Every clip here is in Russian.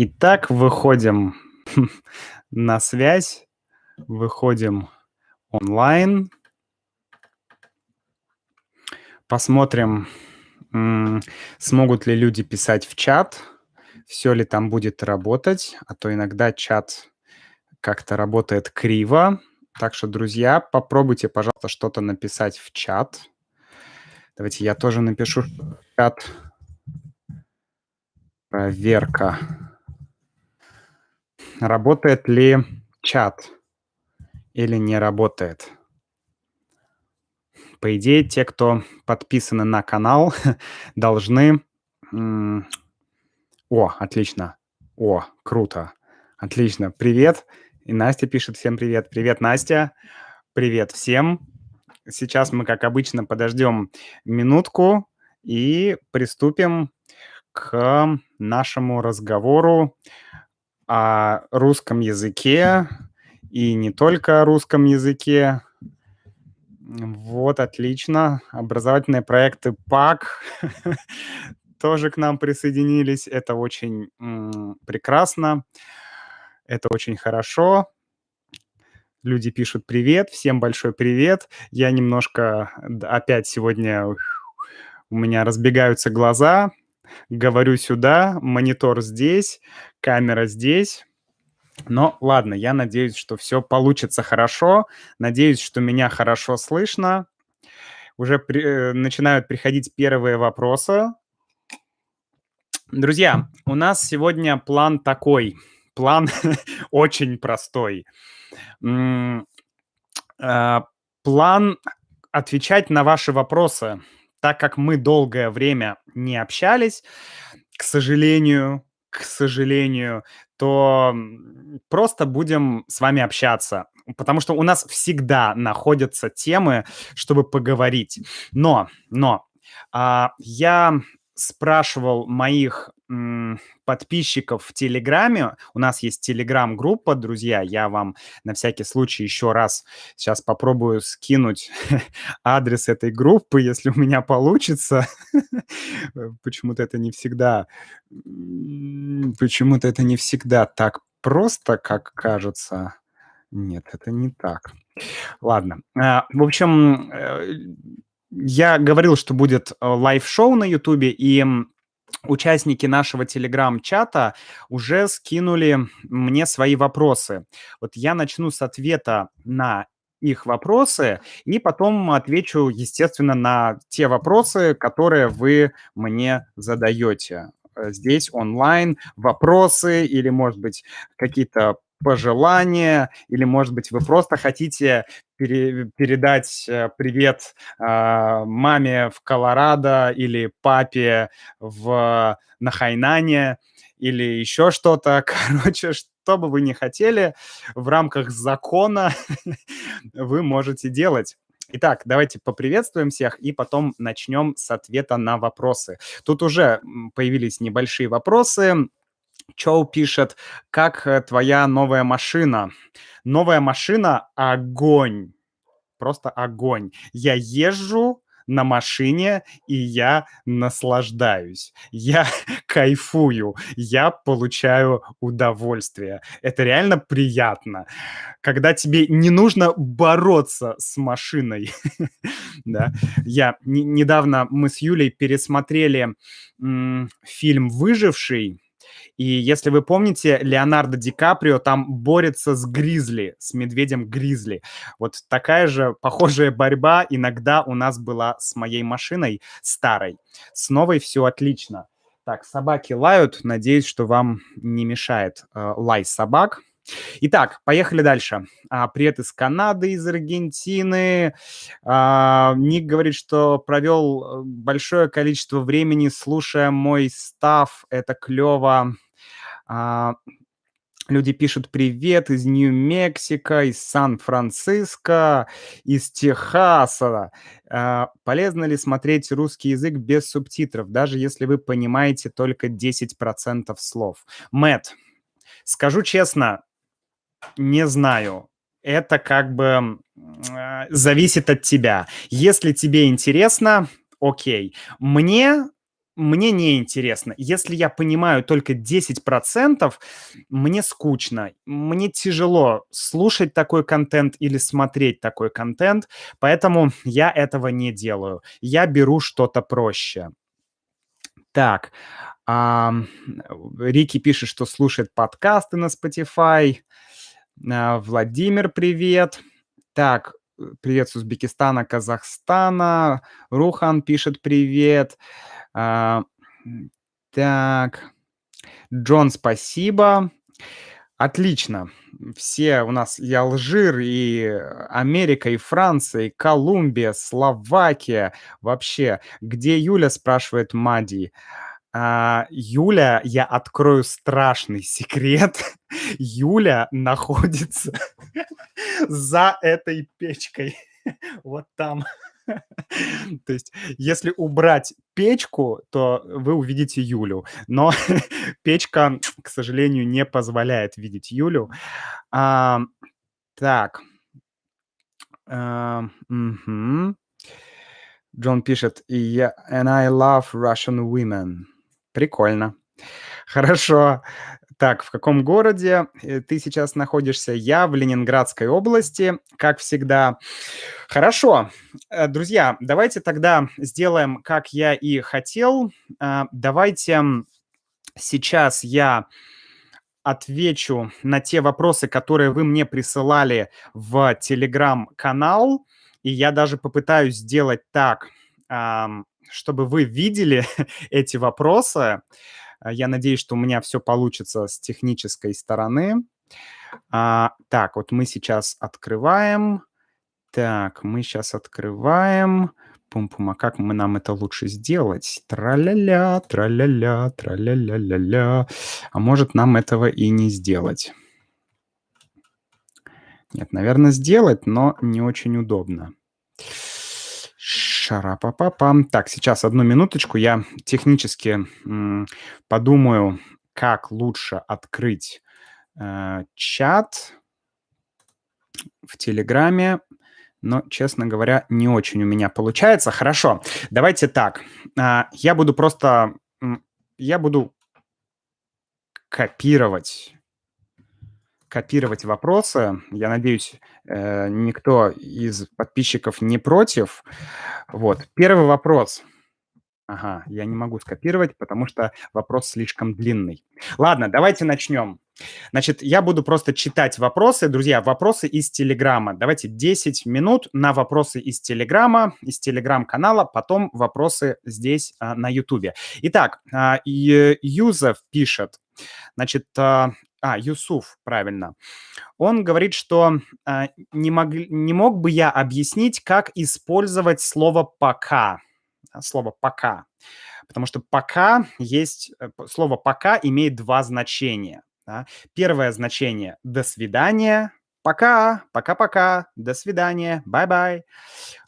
Итак, выходим на связь, выходим онлайн. Посмотрим, смогут ли люди писать в чат, все ли там будет работать, а то иногда чат как-то работает криво. Так что, друзья, попробуйте, пожалуйста, что-то написать в чат. Давайте я тоже напишу в чат. Проверка. Работает ли чат или не работает? По идее, те, кто подписаны на канал, должны... О, отлично. О, круто. Отлично. Привет. И Настя пишет всем привет. Привет, Настя. Привет всем. Сейчас мы, как обычно, подождем минутку и приступим к нашему разговору о русском языке и не только о русском языке. Вот, отлично. Образовательные проекты ПАК тоже к нам присоединились. Это очень прекрасно. Это очень хорошо. Люди пишут привет, всем большой привет. Я немножко опять сегодня у меня разбегаются глаза. Говорю сюда, монитор здесь, камера здесь. Но ладно, я надеюсь, что все получится хорошо. Надеюсь, что меня хорошо слышно. Уже при, э, начинают приходить первые вопросы. Друзья, у нас сегодня план такой. План очень простой. Э, план отвечать на ваши вопросы. Так как мы долгое время не общались, к сожалению, к сожалению, то просто будем с вами общаться, потому что у нас всегда находятся темы, чтобы поговорить. Но, но а, я спрашивал моих подписчиков в Телеграме. У нас есть Телеграм-группа, друзья. Я вам на всякий случай еще раз сейчас попробую скинуть адрес этой группы, если у меня получится. Почему-то это не всегда... Почему-то это не всегда так просто, как кажется. Нет, это не так. Ладно. А, в общем, э, я говорил, что будет э, лайв-шоу на Ютубе, и участники нашего телеграм-чата уже скинули мне свои вопросы. Вот я начну с ответа на их вопросы, и потом отвечу, естественно, на те вопросы, которые вы мне задаете э, здесь онлайн, вопросы или, может быть, какие-то пожелания, или, может быть, вы просто хотите пере, передать э, привет э, маме в Колорадо или папе в, на Хайнане или еще что-то. Короче, что бы вы ни хотели, в рамках закона вы можете делать. Итак, давайте поприветствуем всех и потом начнем с ответа на вопросы. Тут уже появились небольшие вопросы. Чоу пишет, как э, твоя новая машина? Новая машина – огонь. Просто огонь. Я езжу на машине, и я наслаждаюсь. Я кайфую, я получаю удовольствие. Это реально приятно. Когда тебе не нужно бороться с машиной. да. Я недавно мы с Юлей пересмотрели фильм «Выживший», и если вы помните, Леонардо Ди Каприо там борется с Гризли, с медведем Гризли. Вот такая же похожая борьба иногда у нас была с моей машиной старой. С новой все отлично. Так, собаки лают. Надеюсь, что вам не мешает э, лай собак. Итак, поехали дальше. А, привет из Канады, из Аргентины. А, Ник говорит, что провел э, большое количество времени, слушая мой став. Это клево. А, люди пишут привет из Нью-Мексико, из Сан-Франциско, из Техаса. А, полезно ли смотреть русский язык без субтитров, даже если вы понимаете только 10% слов? Мэт, скажу честно, не знаю. Это как бы э, зависит от тебя. Если тебе интересно, окей. Мне мне неинтересно. Если я понимаю только 10%, мне скучно. Мне тяжело слушать такой контент или смотреть такой контент, поэтому я этого не делаю. Я беру что-то проще. Так, ам, Рики пишет, что слушает подкасты на Spotify. А, Владимир, привет. Так, привет с Узбекистана, Казахстана. Рухан пишет привет. А, так, Джон, спасибо. Отлично. Все у нас и Алжир, и Америка, и Франция, и Колумбия, Словакия. Вообще, где Юля, спрашивает Мади. А, Юля, я открою страшный секрет. Юля находится за этой печкой. Вот там. То есть, если убрать печку, то вы увидите Юлю. Но печка, к сожалению, не позволяет видеть Юлю. А, так. А, угу. Джон пишет, yeah, and I love Russian women. Прикольно. Хорошо. Так, в каком городе э, ты сейчас находишься? Я в Ленинградской области, как всегда. Хорошо. Э, друзья, давайте тогда сделаем, как я и хотел. Э, давайте сейчас я отвечу на те вопросы, которые вы мне присылали в телеграм-канал. И я даже попытаюсь сделать так, чтобы вы видели эти вопросы. А, я надеюсь, что у меня все получится с технической стороны. А, так, вот мы сейчас открываем. Так, мы сейчас открываем. Пум-пум, а как мы нам это лучше сделать? Тра-ля-ля, тра-ля-ля, тра-ля-ля-ля-ля. А может нам этого и не сделать? Нет, наверное, сделать, но не очень удобно. Шарапапапам. Так, сейчас одну минуточку. Я технически подумаю, как лучше открыть э, чат в Телеграме. Но, честно говоря, не очень у меня получается. Хорошо, давайте так. Э, я буду просто... Я буду копировать копировать вопросы. Я надеюсь, э, никто из подписчиков не против. Вот. Первый вопрос. Ага, я не могу скопировать, потому что вопрос слишком длинный. Ладно, давайте начнем. Значит, я буду просто читать вопросы. Друзья, вопросы из Телеграма. Давайте 10 минут на вопросы из Телеграма, из Телеграм-канала, потом вопросы здесь а, на Ютубе. Итак, а, Юзеф пишет, значит, а, а, Юсуф, правильно. Он говорит, что а, не, мог, не мог бы я объяснить, как использовать слово «пока». Слово «пока». Потому что «пока» есть... Э, слово «пока» имеет два значения. Да? Первое значение «до свидания», «пока», «пока-пока», «до свидания», «bye-bye».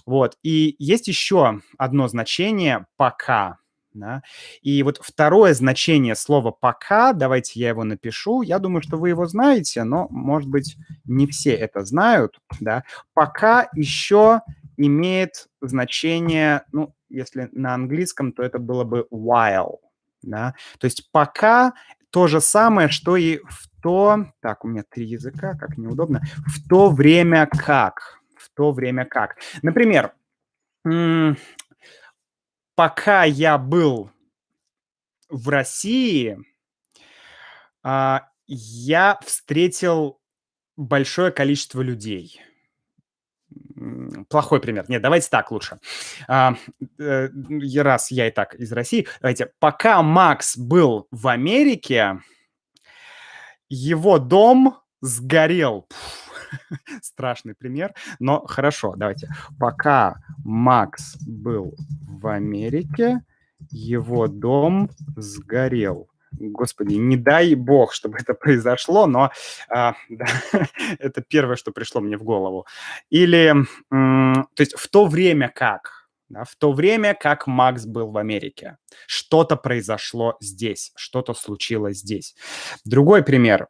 Вот. И есть еще одно значение «пока». Да? И вот второе значение слова «пока», давайте я его напишу. Я думаю, что вы его знаете, но, может быть, не все это знают. Да? «Пока» еще имеет значение, ну, если на английском, то это было бы while. Да? То есть «пока» то же самое, что и в то... Так, у меня три языка, как неудобно. В то время как. В то время как. Например, пока я был в России, а, я встретил большое количество людей. Плохой пример. Нет, давайте так лучше. А, э, раз я и так из России, давайте. Пока Макс был в Америке, его дом сгорел. Пфф Страшный пример, но хорошо, давайте. Пока Макс был в Америке, его дом сгорел. Господи, не дай бог, чтобы это произошло, но а, да, это первое, что пришло мне в голову. Или, то есть в то время как, да, в то время как Макс был в Америке, что-то произошло здесь, что-то случилось здесь. Другой пример.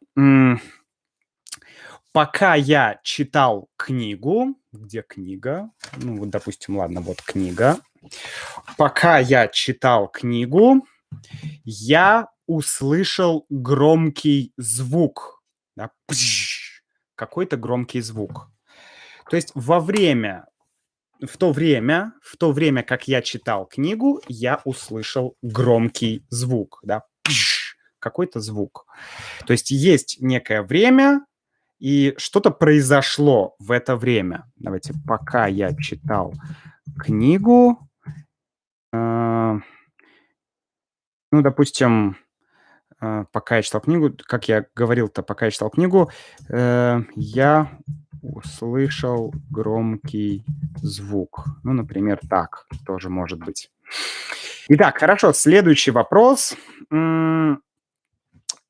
Пока я читал книгу, где книга, ну вот, допустим, ладно, вот книга, Пока я читал книгу, я услышал громкий звук. Да, какой-то громкий звук. То есть во время, в то время, в то время, как я читал книгу, я услышал громкий звук, да, какой-то звук. То есть есть некое время, и что-то произошло в это время. Давайте, пока я читал книгу, э, ну, допустим, э, пока я читал книгу, как я говорил-то, пока я читал книгу, э, я услышал громкий звук. Ну, например, так тоже может быть. Итак, хорошо, следующий вопрос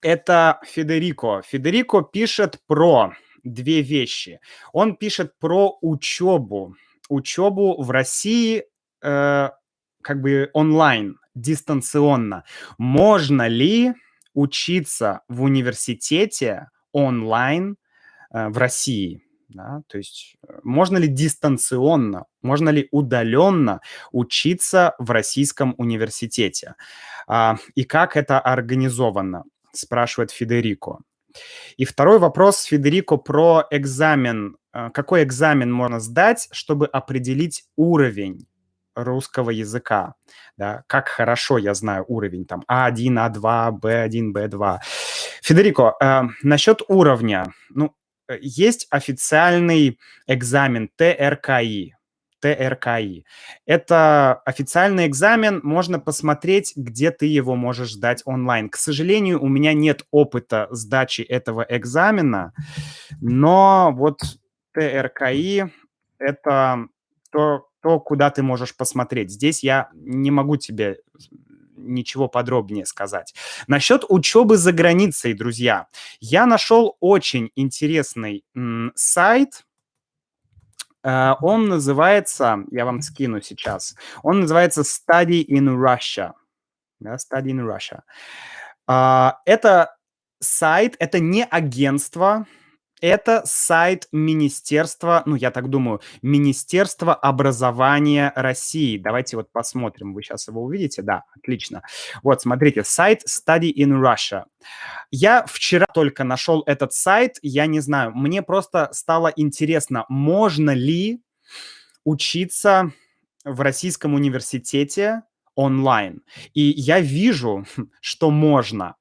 это Федерико. Федерико пишет про две вещи. Он пишет про учебу. Учебу в России э, как бы онлайн, дистанционно. Можно ли учиться в университете онлайн э, в России? Да? То есть э, можно ли дистанционно, можно ли удаленно учиться в российском университете? А, и как это организовано? Спрашивает Федерико. И второй вопрос Федерико про экзамен. А, какой экзамен можно сдать, чтобы определить уровень русского языка? Да? Как хорошо я знаю уровень там А1, А2, Б1, Б2. Федерико, э, насчет уровня. Ну, э, есть официальный экзамен ТРКИ, ТРКИ. Это официальный экзамен, можно посмотреть, где ты его можешь сдать онлайн. К сожалению, у меня нет опыта сдачи этого экзамена, но вот ТРКИ — это то, то, куда ты можешь посмотреть. Здесь я не могу тебе ничего подробнее сказать. Насчет учебы за границей, друзья, я нашел очень интересный м, сайт, он называется, я вам скину сейчас, он называется Study in Russia. Да, Study in Russia. А, это сайт, это не агентство, это сайт Министерства, ну, я так думаю, Министерства образования России. Давайте вот посмотрим, вы сейчас его увидите. Да, отлично. Вот, смотрите, сайт Study in Russia. Я вчера только нашел этот сайт, я не знаю, мне просто стало интересно, можно ли учиться в российском университете онлайн. И я вижу, что можно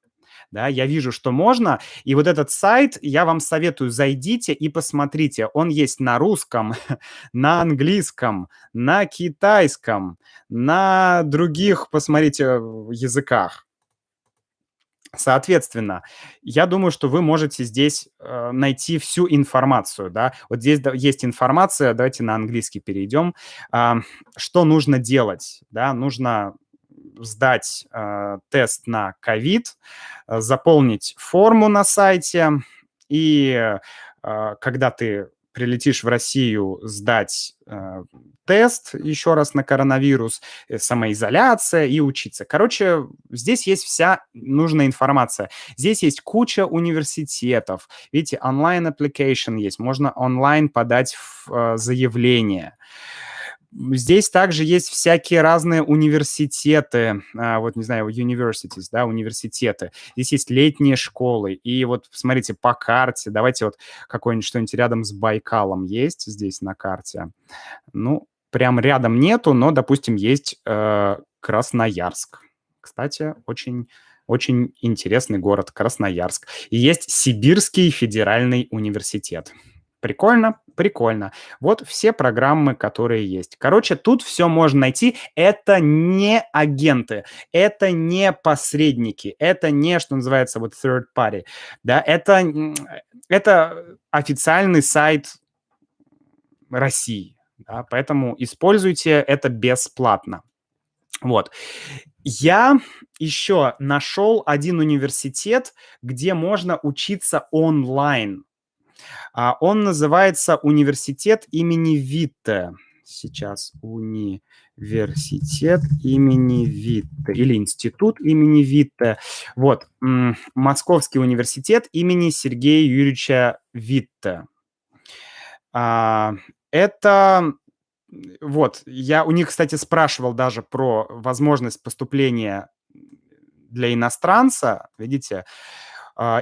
да, я вижу, что можно, и вот этот сайт, я вам советую, зайдите и посмотрите, он есть на русском, на английском, на китайском, на других, посмотрите, языках. Соответственно, я думаю, что вы можете здесь э, найти всю информацию, да. Вот здесь да, есть информация, давайте на английский перейдем. Э, что нужно делать, да? Нужно сдать э, тест на ковид, э, заполнить форму на сайте, и э, когда ты прилетишь в Россию сдать э, тест еще раз на коронавирус, э, самоизоляция и учиться. Короче, здесь есть вся нужная информация. Здесь есть куча университетов. Видите, онлайн application есть, можно онлайн подать в, э, заявление. Здесь также есть всякие разные университеты, а, вот, не знаю, universities, да, университеты. Здесь есть летние школы. И вот, смотрите, по карте, давайте вот какое-нибудь что-нибудь рядом с Байкалом есть здесь на карте. Ну, прям рядом нету, но, допустим, есть э, Красноярск. Кстати, очень очень интересный город Красноярск. И есть Сибирский федеральный университет. Прикольно, прикольно. Вот все программы, которые есть. Короче, тут все можно найти. Это не агенты, это не посредники, это не, что называется, вот third party. Да, это, это официальный сайт России. Да, поэтому используйте это бесплатно. Вот. Я еще нашел один университет, где можно учиться онлайн. А, он называется «Университет имени Витте». Сейчас университет имени Витте или институт имени Витте. Вот, Московский университет имени Сергея Юрьевича Витте. А, это вот, я у них, кстати, спрашивал даже про возможность поступления для иностранца, видите,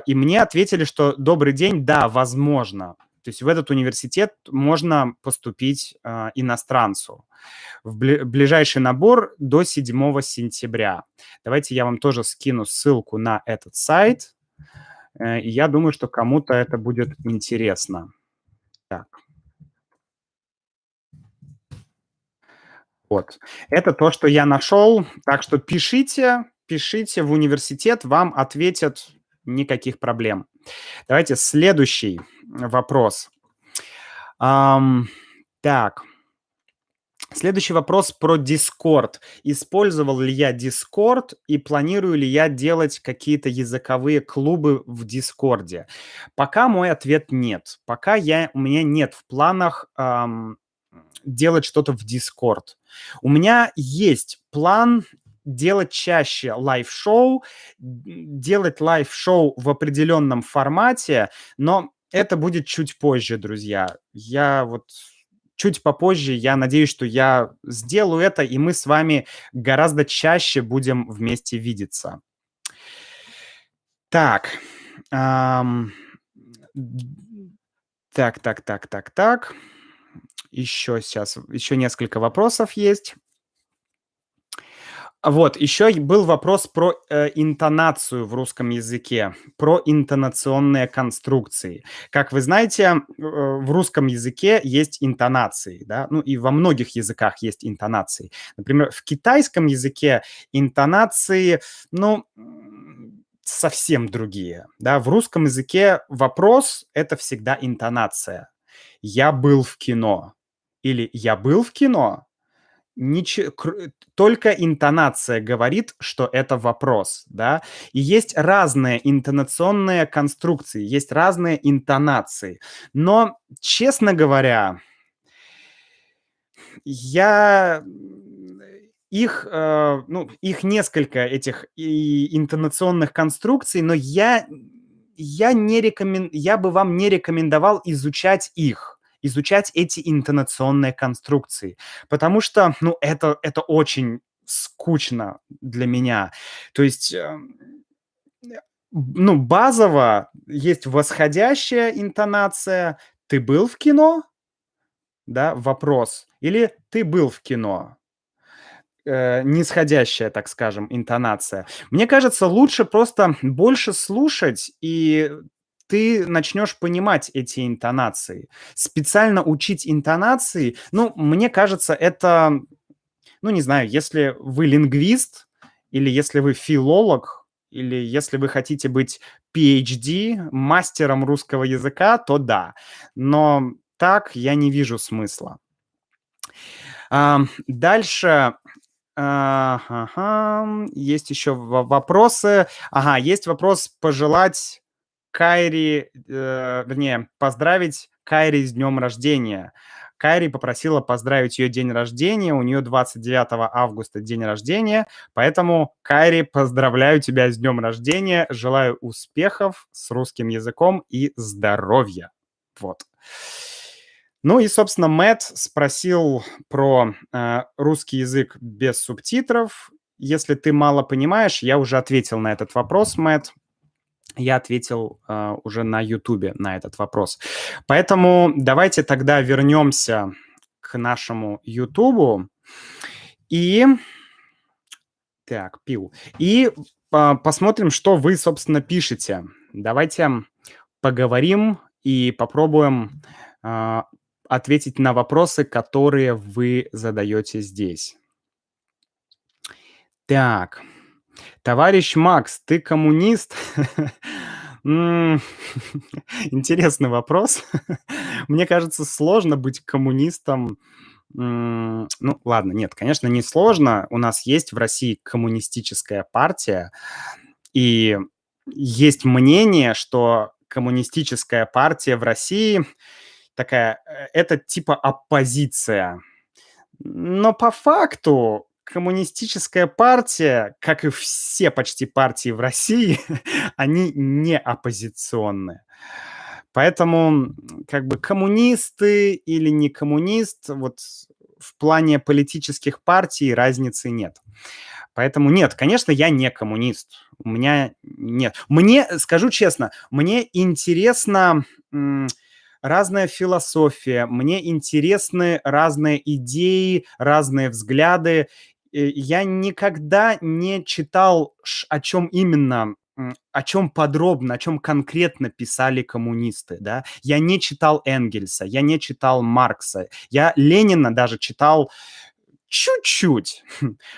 и мне ответили, что добрый день, да, возможно. То есть в этот университет можно поступить э, иностранцу. В бли- ближайший набор до 7 сентября. Давайте я вам тоже скину ссылку на этот сайт. Э, я думаю, что кому-то это будет интересно. Так. Вот. Это то, что я нашел. Так что пишите, пишите в университет, вам ответят никаких проблем. Давайте следующий вопрос. Um, так. Следующий вопрос про Discord. Использовал ли я Discord и планирую ли я делать какие-то языковые клубы в Discord? Пока мой ответ нет. Пока я, у меня нет в планах эм, делать что-то в Discord. У меня есть план делать чаще лайв-шоу, делать лайв-шоу в определенном формате, но это будет чуть позже, друзья. Я вот чуть попозже, я надеюсь, что я сделаю это, и мы с вами гораздо чаще будем вместе видеться. Так. Эм, так, так, так, так, так. Еще сейчас, еще несколько вопросов есть. Вот, еще был вопрос про э, интонацию в русском языке, про интонационные конструкции. Как вы знаете, э, в русском языке есть интонации, да, ну и во многих языках есть интонации. Например, в китайском языке интонации, ну, совсем другие, да. В русском языке вопрос — это всегда интонация. «Я был в кино» или «Я был в кино», ничего, только интонация говорит, что это вопрос, да, и есть разные интонационные конструкции, есть разные интонации, но, честно говоря, я их, э, ну, их несколько этих и интонационных конструкций, но я я не рекомен... я бы вам не рекомендовал изучать их изучать эти интонационные конструкции, потому что, ну, это, это очень скучно для меня. То есть, эм, ну, базово есть восходящая интонация «ты был в кино?» Да, вопрос. Или «ты был в кино?» э, нисходящая, так скажем, интонация. Мне кажется, лучше просто больше слушать и ты начнешь понимать эти интонации. Специально учить интонации, ну, мне кажется, это, ну, не знаю, если вы лингвист, или если вы филолог, или если вы хотите быть PhD, мастером русского языка, то да. Но так я не вижу смысла. А, дальше Ага, есть еще вопросы. Ага, есть вопрос пожелать Кайри, э, вернее, поздравить Кайри с днем рождения. Кайри попросила поздравить ее день рождения. У нее 29 августа день рождения. Поэтому, Кайри, поздравляю тебя с днем рождения. Желаю успехов с русским языком и здоровья. Вот. Ну и, собственно, Мэтт спросил про э, русский язык без субтитров. Если ты мало понимаешь, я уже ответил на этот вопрос, Мэтт я ответил э, уже на Ютубе на этот вопрос. Поэтому давайте тогда вернемся к нашему Ютубу и... Так, пил. И э, посмотрим, что вы, собственно, пишете. Давайте поговорим и попробуем э, ответить на вопросы, которые вы задаете здесь. Так. Товарищ Макс, ты коммунист? Интересный вопрос. Мне кажется, сложно быть коммунистом. Ну, ладно, нет, конечно, не сложно. У нас есть в России коммунистическая партия, и есть мнение, что коммунистическая партия в России такая, э, это типа оппозиция. Но по факту коммунистическая партия, как и все почти партии в России, они не оппозиционные. Поэтому как бы коммунисты или не коммунист, вот в плане политических партий разницы нет. Поэтому нет, конечно, я не коммунист. У меня нет. Мне, скажу честно, мне интересно разная философия, мне интересны разные идеи, разные взгляды. Я никогда не читал, о чем именно о чем подробно, о чем конкретно писали коммунисты, да. Я не читал Энгельса, я не читал Маркса, я Ленина даже читал чуть-чуть.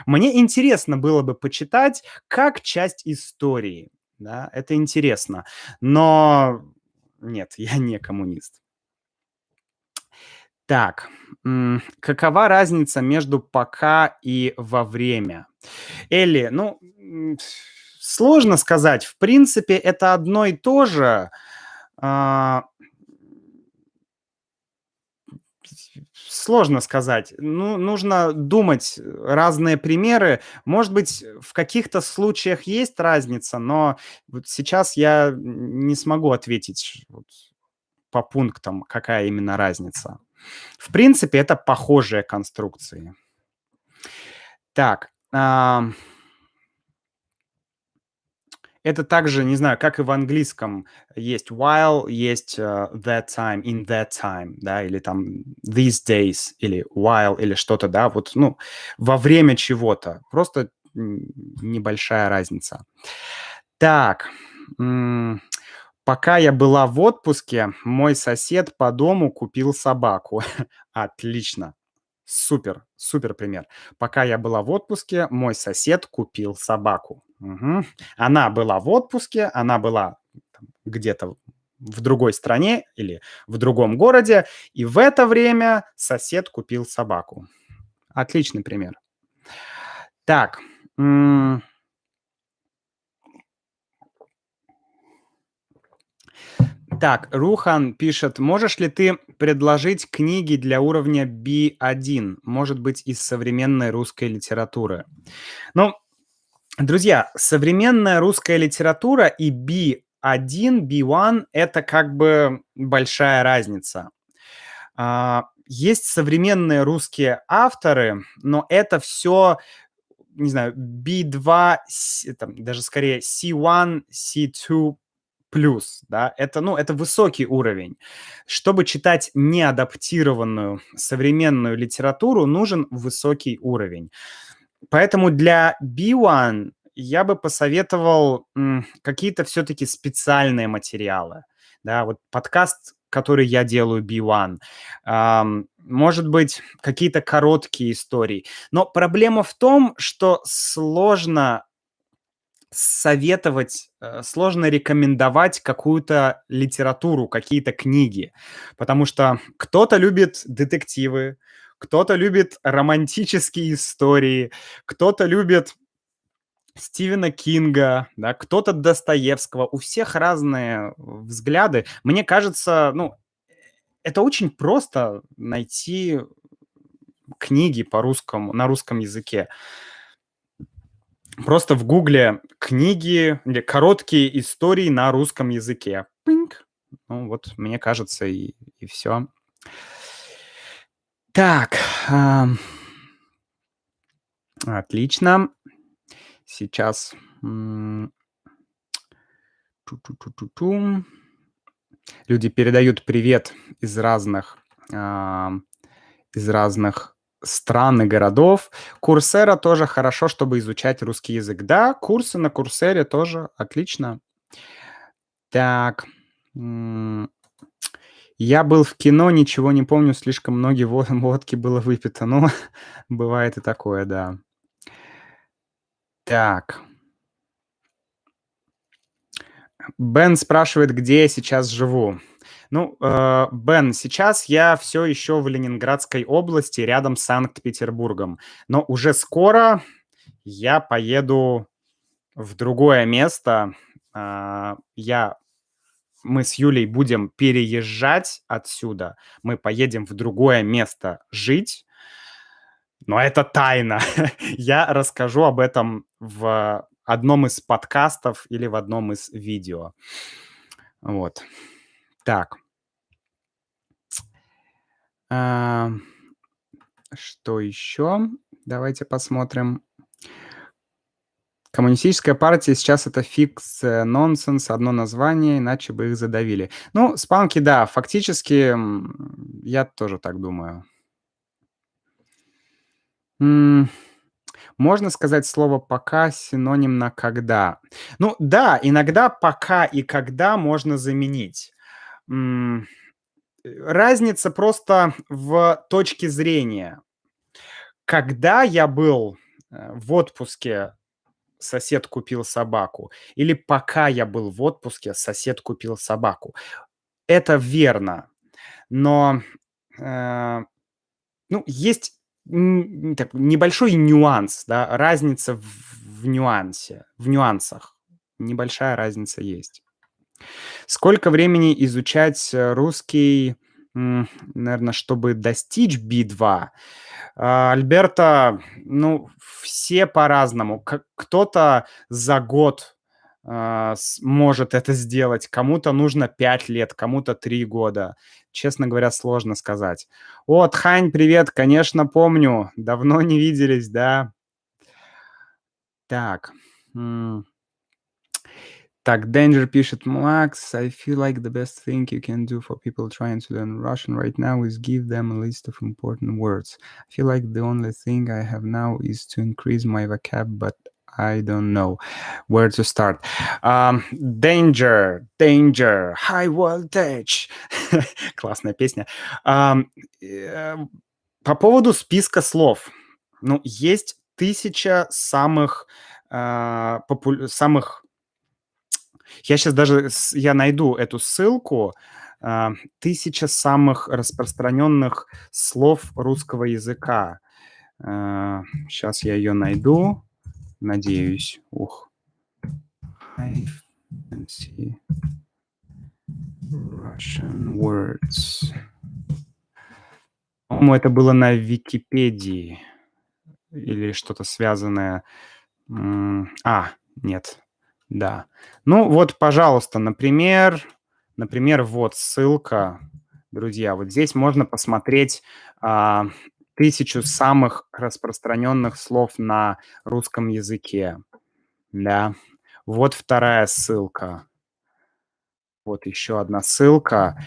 Мне интересно было бы почитать как часть истории, да, это интересно, но нет, я не коммунист. Так, какова разница между пока и во время? Элли, ну, Сложно сказать. В принципе, это одно и то же. А, сложно сказать. Ну, нужно думать разные примеры. Может быть, в каких-то случаях есть разница, но вот сейчас я не смогу ответить по пунктам, какая именно разница. В принципе, это похожие конструкции. Так, это также, не знаю, как и в английском есть while, есть uh, that time, in that time, да, или там these days, или while, или что-то, да, вот, ну, во время чего-то. Просто небольшая разница. Так, пока я была в отпуске, мой сосед по дому купил собаку. Отлично. Супер, супер пример. Пока я была в отпуске, мой сосед купил собаку. Угу. Она была в отпуске, она была где-то в другой стране или в другом городе, и в это время сосед купил собаку. Отличный пример. Так. Так, Рухан пишет, можешь ли ты предложить книги для уровня B1, может быть, из современной русской литературы? Ну, Друзья, современная русская литература и B1, B1 — это как бы большая разница. А, есть современные русские авторы, но это все, не знаю, B2, там, даже скорее C1, C2 плюс, да, это, ну, это высокий уровень. Чтобы читать неадаптированную современную литературу, нужен высокий уровень. Поэтому для B1 я бы посоветовал какие-то все-таки специальные материалы. Да, вот подкаст, который я делаю, B1. Эм, может быть, какие-то короткие истории. Но проблема в том, что сложно советовать, э, сложно рекомендовать какую-то литературу, какие-то книги. Потому что кто-то любит детективы, кто-то любит романтические истории, кто-то любит Стивена Кинга, да, кто-то Достоевского. У всех разные взгляды. Мне кажется, ну, это очень просто найти книги по русскому, на русском языке. Просто в гугле книги короткие истории на русском языке. Пинг. Ну вот, мне кажется, и, и все. Так, а, отлично. Сейчас. Ту-ту-ту-ту-ту. Люди передают привет из разных, а, из разных стран и городов. Курсера тоже хорошо, чтобы изучать русский язык. Да, курсы на Курсере тоже отлично. Так. Я был в кино, ничего не помню, слишком много водки было выпито. Ну, бывает и такое, да. Так. Бен спрашивает, где я сейчас живу. Ну, э, Бен, сейчас я все еще в Ленинградской области, рядом с Санкт-Петербургом. Но уже скоро я поеду в другое место. Э, я мы с Юлей будем переезжать отсюда, мы поедем в другое место жить, но это тайна. Я расскажу об этом в одном из подкастов или в одном из видео. Вот. Так. А, Что еще? Давайте посмотрим. Коммунистическая партия сейчас это фикция, нонсенс, одно название, иначе бы их задавили. Ну, спанки, да, фактически, я тоже так думаю. Можно сказать слово "пока" синоним на "когда". Ну да, иногда "пока" и "когда" можно заменить. Разница просто в точке зрения. Когда я был, э, в отпуске, сосед купил собаку, или пока я был в отпуске, сосед купил собаку. Это верно, но, э, ну, есть так небольшой нюанс, да, разница в в нюансе, в нюансах. Небольшая разница есть. Сколько времени изучать, э, русский, м, наверно, чтобы достичь B2? А, Альберто, ну, все по-разному. Кто-то за год, а, может это сделать, кому-то нужно 5 лет, кому-то 3 года. Честно говоря, сложно сказать. О, Тхань, привет! Конечно, помню. Давно не виделись, да. Так. Так, Danger пишет: "Max, I feel like the best thing you can do for people trying to learn Russian right now is give them a list of important words. I feel like the only thing I have now is to increase my vocab, but I don't know where to start". Ам, Danger, Danger, High Voltage. Классная песня. Ам, э, по поводу списка слов. Ну, есть 1000 самых, а, попу самых Я щас даже я найду эту ссылку. А, 1000 самых распространенных слов русского языка. А, щас я ее найду. Надеюсь. Ух. Russian words. По-моему, это было на Википедии или что-то связанное. А, нет. Да. Ну вот, пожалуйста, например например, вот ссылка. Друзья, вот здесь можно посмотреть, а, 1000 самых распространенных слов на русском языке. Да. Вот вторая ссылка. Вот еще одна ссылка.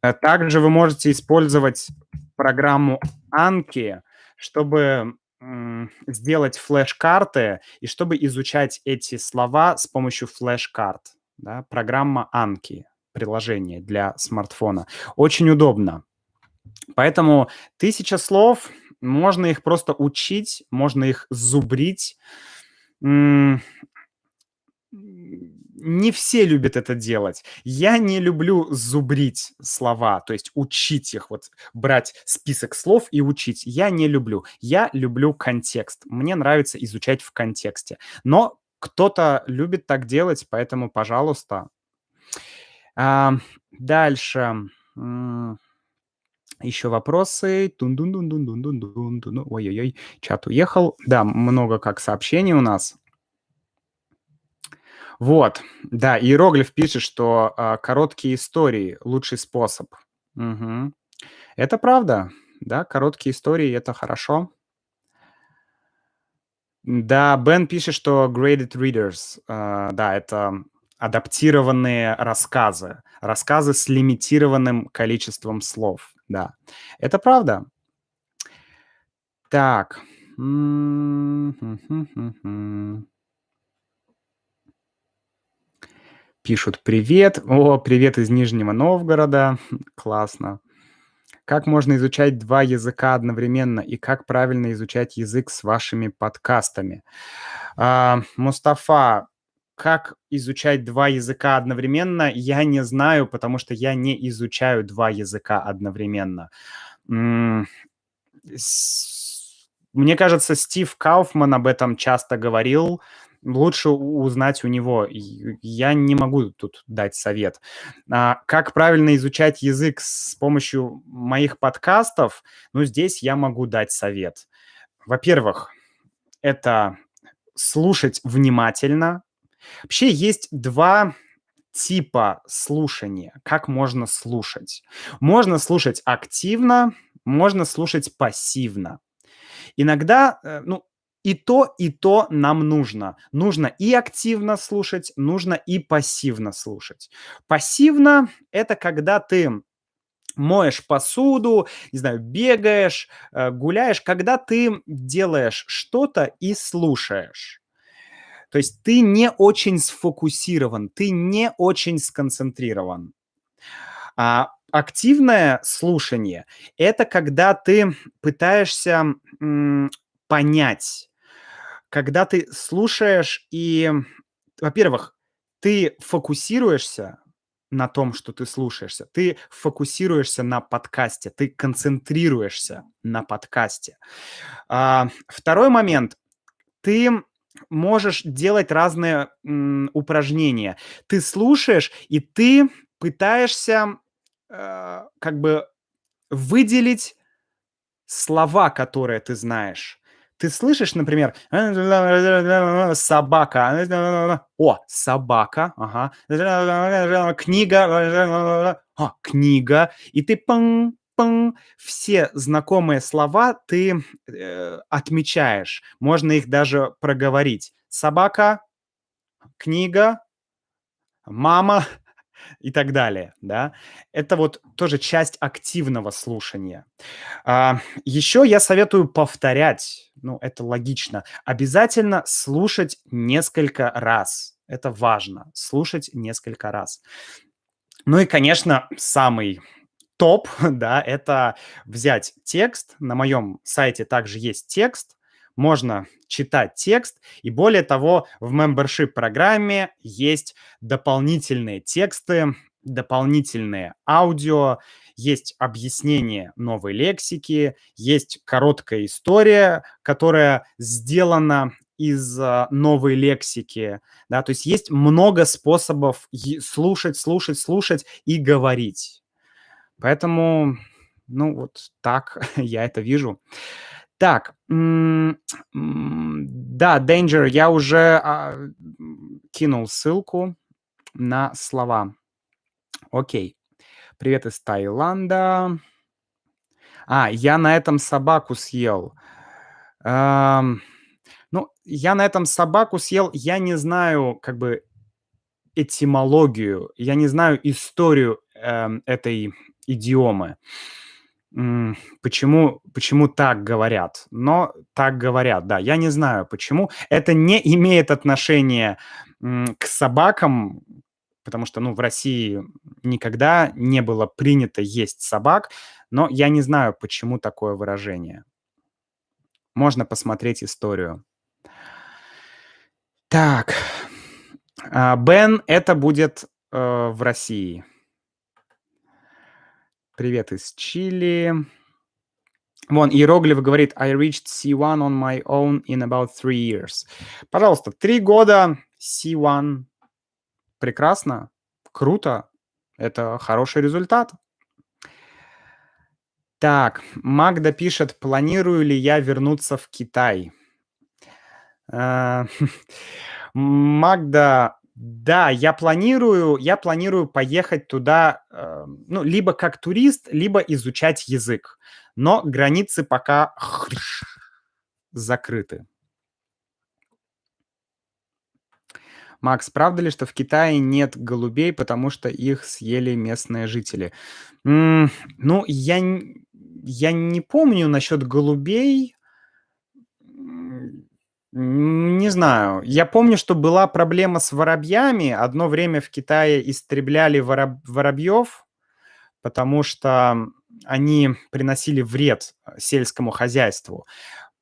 А также вы можете использовать программу Anki, чтобы, сделать флеш-карты и чтобы изучать эти слова с помощью флеш-карт. Да, программа Anki, приложение для смартфона. Очень удобно. Поэтому 1000 слов, можно их просто учить, можно их зубрить. Не все любят это делать. Я не люблю зубрить слова, то есть учить их, вот брать список слов и учить. Я не люблю. Я люблю контекст. Мне нравится изучать в контексте. Но кто-то любит так делать, поэтому, пожалуйста. А, дальше. Еще вопросы. Тун-дун-дун-дун-дун-дун-дун-дун. Ой-ой-ой, чат уехал. Да, много как сообщений у нас. Вот, да, Иероглиф пишет, что, а, короткие истории- лучший способ. Мгм. Это правда. Да, короткие истории- это хорошо. Да, Бен пишет, что graded readers, а, да, это адаптированные рассказы. Рассказы с лимитированным количеством слов. Да, это правда. Так. М, Пишут: "Привет". О, привет из Нижнего Новгорода. Классно. Как можно изучать 2 языка одновременно и как правильно изучать язык с вашими подкастами? А, Мустафа, как изучать 2 языка одновременно, я не знаю, потому что я не изучаю 2 языка одновременно. Мне кажется, Стив Кауфман об этом часто говорил. Лучше узнать у него. Я не могу тут дать совет. А, как правильно изучать язык с помощью моих подкастов? Ну, здесь я могу дать совет. Во-первых, это слушать внимательно. Вообще есть 2 типа слушания, как можно слушать. Можно слушать активно, можно слушать пассивно. Иногда, э, ну, и то, и то нам нужно. Нужно и активно слушать, нужно и пассивно слушать. Пассивно- это когда ты моешь посуду, не знаю, бегаешь, э, гуляешь, когда ты делаешь что-то и слушаешь. То есть ты не очень сфокусирован, ты не очень сконцентрирован. А активное слушание- это когда ты пытаешься, понять, когда ты слушаешь и, во-первых, ты фокусируешься на том, что ты слушаешься, ты фокусируешься на подкасте, ты концентрируешься на подкасте. А, второй момент: ты можешь делать разные, м, упражнения. Ты слушаешь, и ты пытаешься, э, как бы выделить слова, которые ты знаешь. Ты слышишь, например, собака, о, собака, ага, книга, а, книга, и ты пын, пын, все знакомые слова ты, э, отмечаешь, можно их даже проговорить. Собака, книга, мама и так далее, да. Это вот тоже часть активного слушания. А, еще я советую повторять, ну, это логично. Обязательно слушать несколько раз. Это важно- слушать несколько раз. Ну и, конечно, самый топ, да, это взять текст. На моем сайте также есть текст. Можно читать текст. И более того, в membership-программе есть дополнительные тексты, дополнительные аудио, есть объяснение новой лексики, есть короткая история, которая сделана из, а, новой лексики, да. То есть есть много способов слушать, слушать, слушать и говорить. Поэтому, ну, вот так я это вижу. Так, да, Danger, я уже, а, кинул ссылку на слова. Окей. Привет из Таиланда. А, я на этом собаку съел. Ам, ну, я на этом собаку съел, я не знаю как бы этимологию, я не знаю историю, эм, этой идиомы. Почему почему так говорят, но так говорят, да. Я не знаю почему. Это не имеет отношения, к собакам, потому что, ну, в России никогда не было принято есть собак, но я не знаю, почему такое выражение. Можно посмотреть историю. Так, а, Бен- это будет, э, в России. Привет из Чили. Вон, иероглиф говорит: "I reached C1 on my own in about 3 years". Пожалуйста, 3 года C1. Прекрасно, круто. Это хороший результат. Так, Магда пишет: "Планирую ли я вернуться в Китай?" А, Магда, да, я планирую я планирую поехать туда, э, ну, либо как турист, либо изучать язык, но границы пока закрыты. Макс, правда ли, что в Китае нет голубей, потому что их съели местные жители? М, ну, я я не помню насчет голубей. М, не знаю. Я помню, что была проблема с воробьями. Одно время в Китае истребляли вороб воробьев, потому что они приносили вред, э, сельскому хозяйству.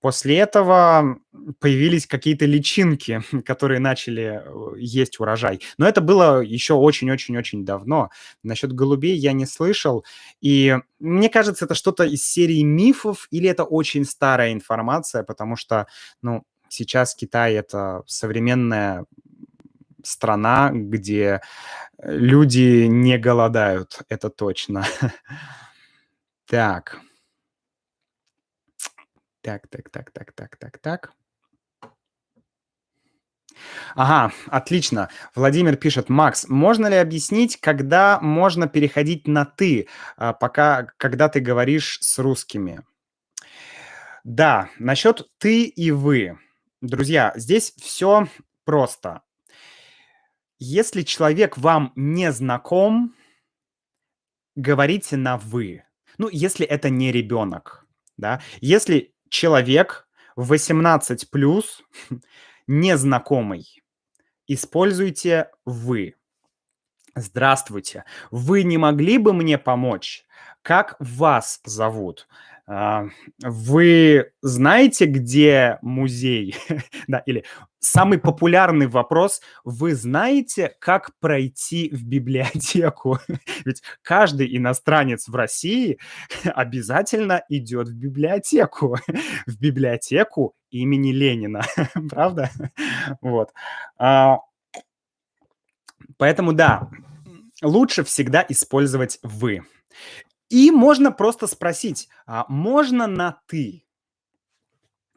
После этого, появились какие-то личинки, которые начали, э, есть урожай. Но это было еще очень очень очень давно. Насчет голубей я не слышал. И мне кажется, это что-то из серии мифов или это очень старая информация, потому что, ну, сейчас Китай- это современная страна, где, э, люди не голодают, это точно. Так. Так так так так так так так. Ага, отлично. Владимир пишет: "Макс, можно ли объяснить, когда можно переходить на "ты", а, пока когда ты говоришь с русскими?" Да, насчет "ты" и "вы". Друзья, здесь всё просто. Если человек вам не знаком говорите на "вы". Ну, если это не ребенок, да. Если человек 18+, незнакомый, используйте "вы". Здравствуйте, вы не могли бы мне помочь? Как вас зовут? А, вы знаете, где музей? Да, или самый популярный вопрос: вы знаете, как пройти в библиотеку? Ведь каждый иностранец в России обязательно идет в библиотеку, в библиотеку имени Ленина, правда? Вот. А Поэтому да, лучше всегда использовать "вы". И можно просто спросить: а можно на "ты"?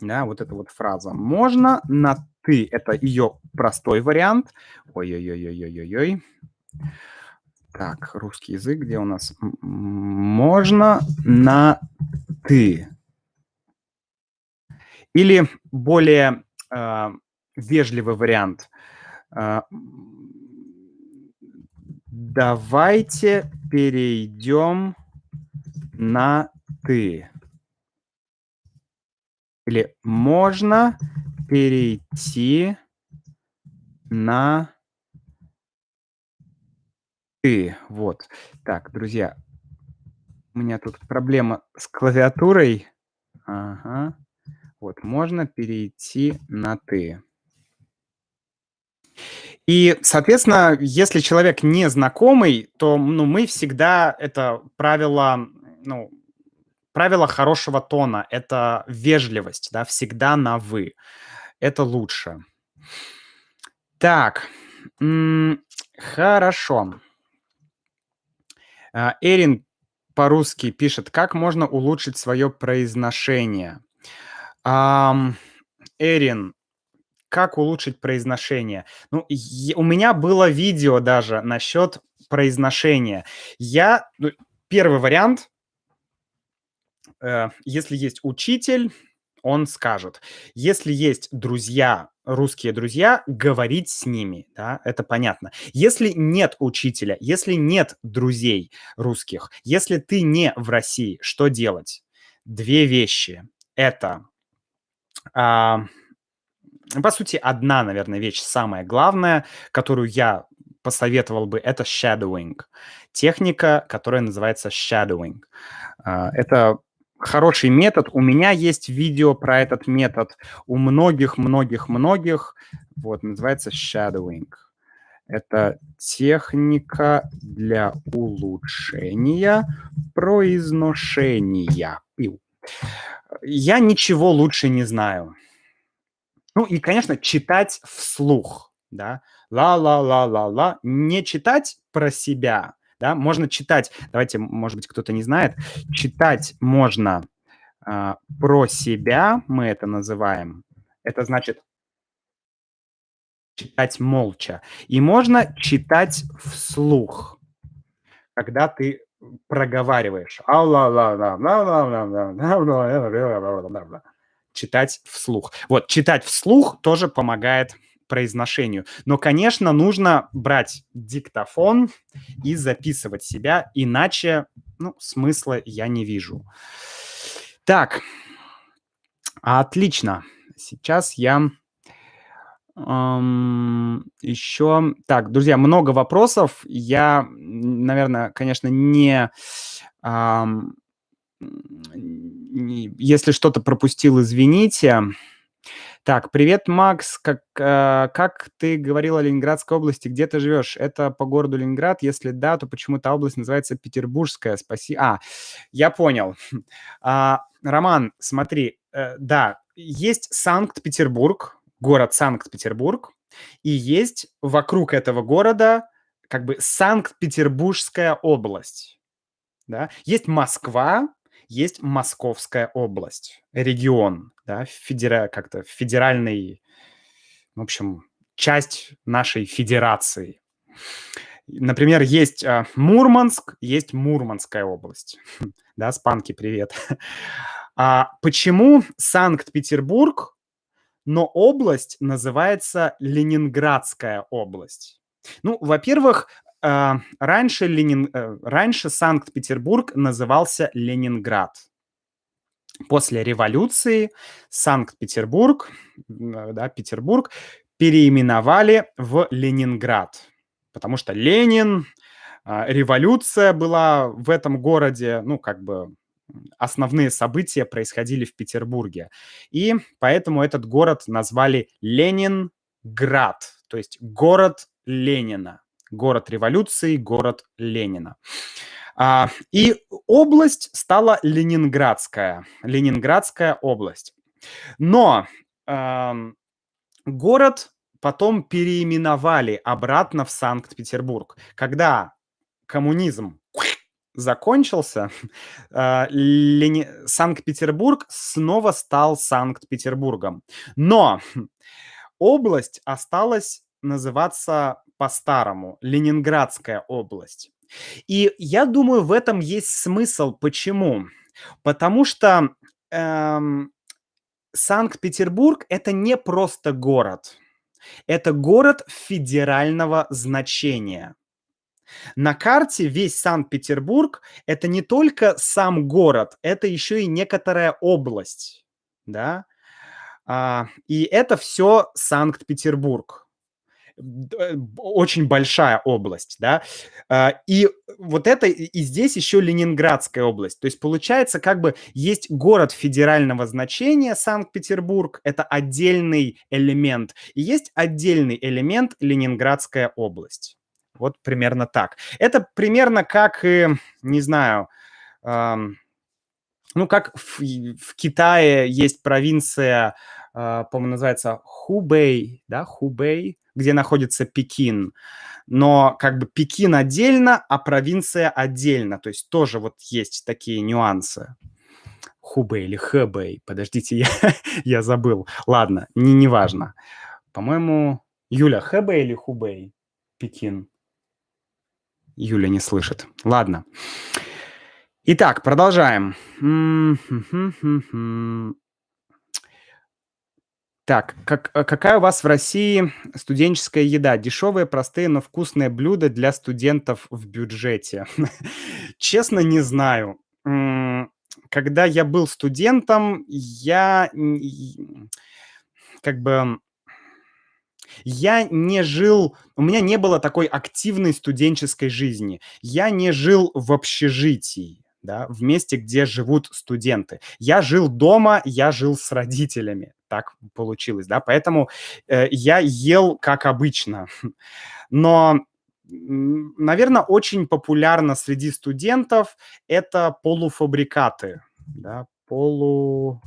Да, вот эта вот фраза. Можно на "ты"- это её простой вариант. Ой ой ой ой ой ой ой. Так, русский язык, где у нас? Можно на "ты". Или более, а, вежливый вариант. М, давайте перейдем на "ты". Или можно перейти на "ты". Вот. Так, друзья, у меня тут проблема с клавиатурой. Ага. Вот, можно перейти на "ты". И, соответственно, если человек незнакомый, то, ну, мы всегда это правило, ну, правило хорошего тона- это вежливость, да, всегда на "вы". Это лучше. Так, хорошо. А, Эрин по-русски пишет: "Как можно улучшить своё произношение?" Эрин, как улучшить произношение? Ну, у меня было видео даже насчет произношения. Я ну, первый вариант если есть учитель, он скажет. Если есть друзья, русские друзья, говорить с ними, да, это понятно. Если нет учителя, если нет друзей русских, если ты не в России, что делать? 2 вещи. Это, а, по сути, 1, наверное, вещь, самая главная, которую я посоветовал бы- это shadowing. Техника, которая называется shadowing. А, это хороший метод. У меня есть видео про этот метод. У многих многих многих. Вот, называется shadowing. Это техника для улучшения произношения. Я ничего лучше не знаю. Ну и, конечно, читать вслух, да. Ла-ла-ла-ла-ла. Не читать про себя, да? Можно читать, давайте, может быть, кто-то не знает, читать можно э, про себя, мы это называем. Это значит читать молча. И можно читать вслух, когда ты проговариваешь. Читать вслух. Вот, читать вслух тоже помогает произношению. Но, конечно, нужно брать диктофон и записывать себя, иначе, ну, смысла я не вижу. Так. Отлично. Сейчас я, ам, еще Так, друзья, много вопросов. Я, м, наверно, конечно, не, ам, м, не если что-то пропустил, извините. Так, привет, Макс. Как, а, как ты говорил о Ленинградской области, где ты живешь? Это по городу Ленинград? Если да, то почему та область называется Петербургская? Спаси А, я понял. А, Роман, смотри, э, да, есть Санкт-Петербург, город Санкт-Петербург, и есть вокруг этого города как бы Санкт-Петербургская область, да. Есть Москва, есть Московская область, регион, да, федера как-то федеральный, в общем, часть нашей федерации. Например, есть э, Мурманск, есть Мурманская область. Да, Спанки, привет. А почему Санкт-Петербург, но область называется Ленинградская область? Ну, во-первых, э, раньше, Ленин... Э, раньше Санкт-Петербург назывался Ленинград. После революции Санкт-Петербург, да, Петербург переименовали в Ленинград, потому что Ленин, а, революция была в этом городе, ну, как бы основные события происходили в Петербурге. И поэтому этот город назвали Ленинград, то есть город Ленина, город революции, город Ленина. А, и область стала Ленинградская, Ленинградская область. Но город потом переименовали обратно в Санкт-Петербург. Когда коммунизм закончился, Лени... Санкт-Петербург снова стал Санкт-Петербургом. Но область осталась называться по-старому Ленинградская область. И я думаю, в этом есть смысл. Почему? Потому что эм, Санкт-Петербург это не просто город. Это город федерального значения. На карте весь Санкт-Петербург это не только сам город, это еще и некоторая область, да, а, и это все Санкт-Петербург очень большая область, да, а, и вот это, и здесь еще Ленинградская область, то есть получается как бы есть город федерального значения Санкт-Петербург, это отдельный элемент, и есть отдельный элемент Ленинградская область. Вот примерно так. Это примерно как, не знаю, ну, как в, в Китае есть провинция, э, по-моему, называется Хубей, да, Хубей, где находится Пекин. Но как бы Пекин отдельно, а провинция отдельно. То есть тоже вот есть такие нюансы. Хубей или Хэбэй. Подождите, я, я забыл. Ладно, не, не важно. По-моему, Юля, Хэбэй или Хубей? Пекин. Юля не слышит. Ладно. Итак, продолжаем. Так, как, э, какая у вас в России студенческая еда? Дешевые, простые, но вкусные блюда для студентов в бюджете. Честно, не знаю. Когда я был студентом, я как бы я не жил, у меня не было такой активной студенческой жизни. Я не жил в общежитии да, в месте, где живут студенты. Я жил дома, я жил с родителями, так получилось, да, поэтому э, я ел как обычно. Но, наверное, очень популярно среди студентов это полуфабрикаты, да, полу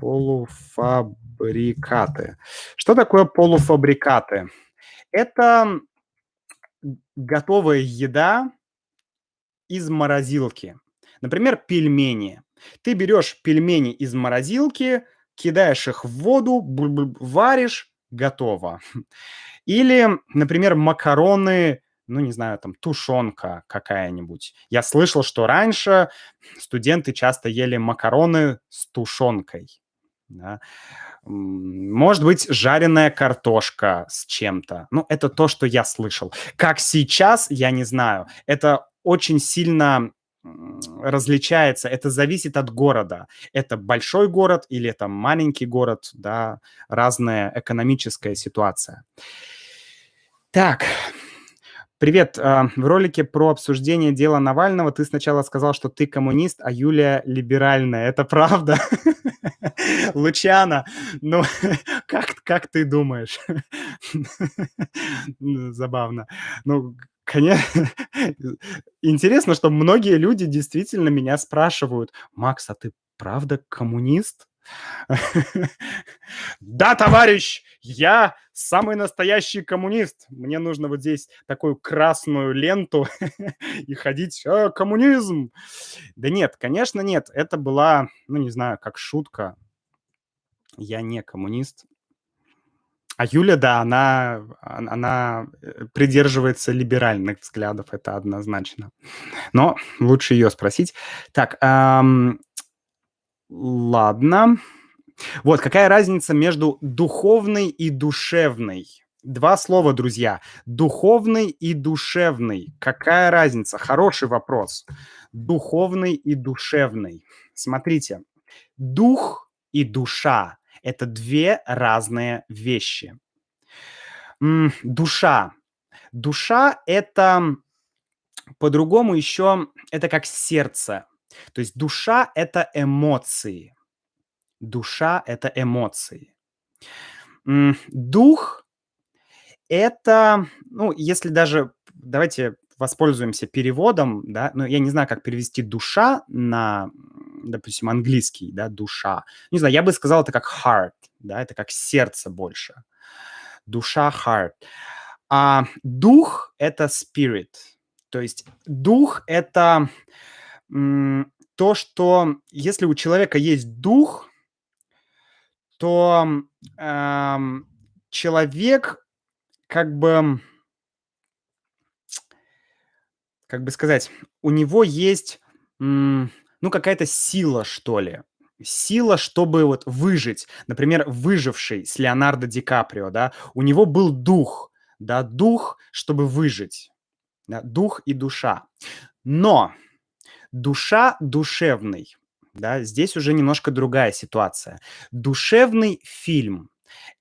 полуфабрикаты. Что такое полуфабрикаты? Это готовая еда из морозилки. Например, пельмени. Ты берешь пельмени из морозилки, кидаешь их в воду, варишь, готово. Или, например, макароны, ну, не знаю, там, тушенка какая-нибудь. Я слышал, что раньше студенты часто ели макароны с тушенкой. Да? Может быть, жареная картошка с чем-то. Ну, это то, что я слышал. Как сейчас, я не знаю. Это очень сильно различается, это зависит от города. Это большой город или это маленький город, да, разная экономическая ситуация. Так, Привет. А, в ролике про обсуждение дела Навального ты сначала сказал, что ты коммунист, а Юлия либеральная. Это правда? Лучана, ну, как, как ты думаешь? Забавно. Ну, конечно, интересно, что многие люди действительно меня спрашивают, Макс, а ты правда коммунист? Да, товарищ, я самый настоящий коммунист. Мне нужно вот здесь такую красную ленту и ходить, а, коммунизм. Да нет, конечно, нет. Это была, ну, не знаю, как шутка. Я не коммунист. А Юля, да, она, она э, придерживается либеральных взглядов, это однозначно. Но лучше ее спросить. Так, эм, ладно. Вот, какая разница между духовной и душевной? Два слова, друзья. Духовный и душевный. Какая разница? Хороший вопрос. Духовный и душевный. Смотрите, дух и душа – это две разные вещи. Душа. Душа – это по-другому еще, это как сердце. То есть душа – это эмоции. Душа – это эмоции. Дух – это, ну, если даже, давайте воспользуемся переводом, да, ну, я не знаю, как перевести душа на, допустим, английский, да, душа. Не знаю, я бы сказал это как heart, да, это как сердце больше. Душа – heart. А дух – это spirit. То есть дух – это то, что если у человека есть дух, то эм, человек как бы, как бы сказать, у него есть, ну, какая-то сила, что ли. Сила, чтобы вот выжить. Например, выживший с Леонардо Ди Каприо, да, у него был дух, да, дух, чтобы выжить. Да, дух и душа. Но душа душевный да, здесь уже немножко другая ситуация. Душевный фильм.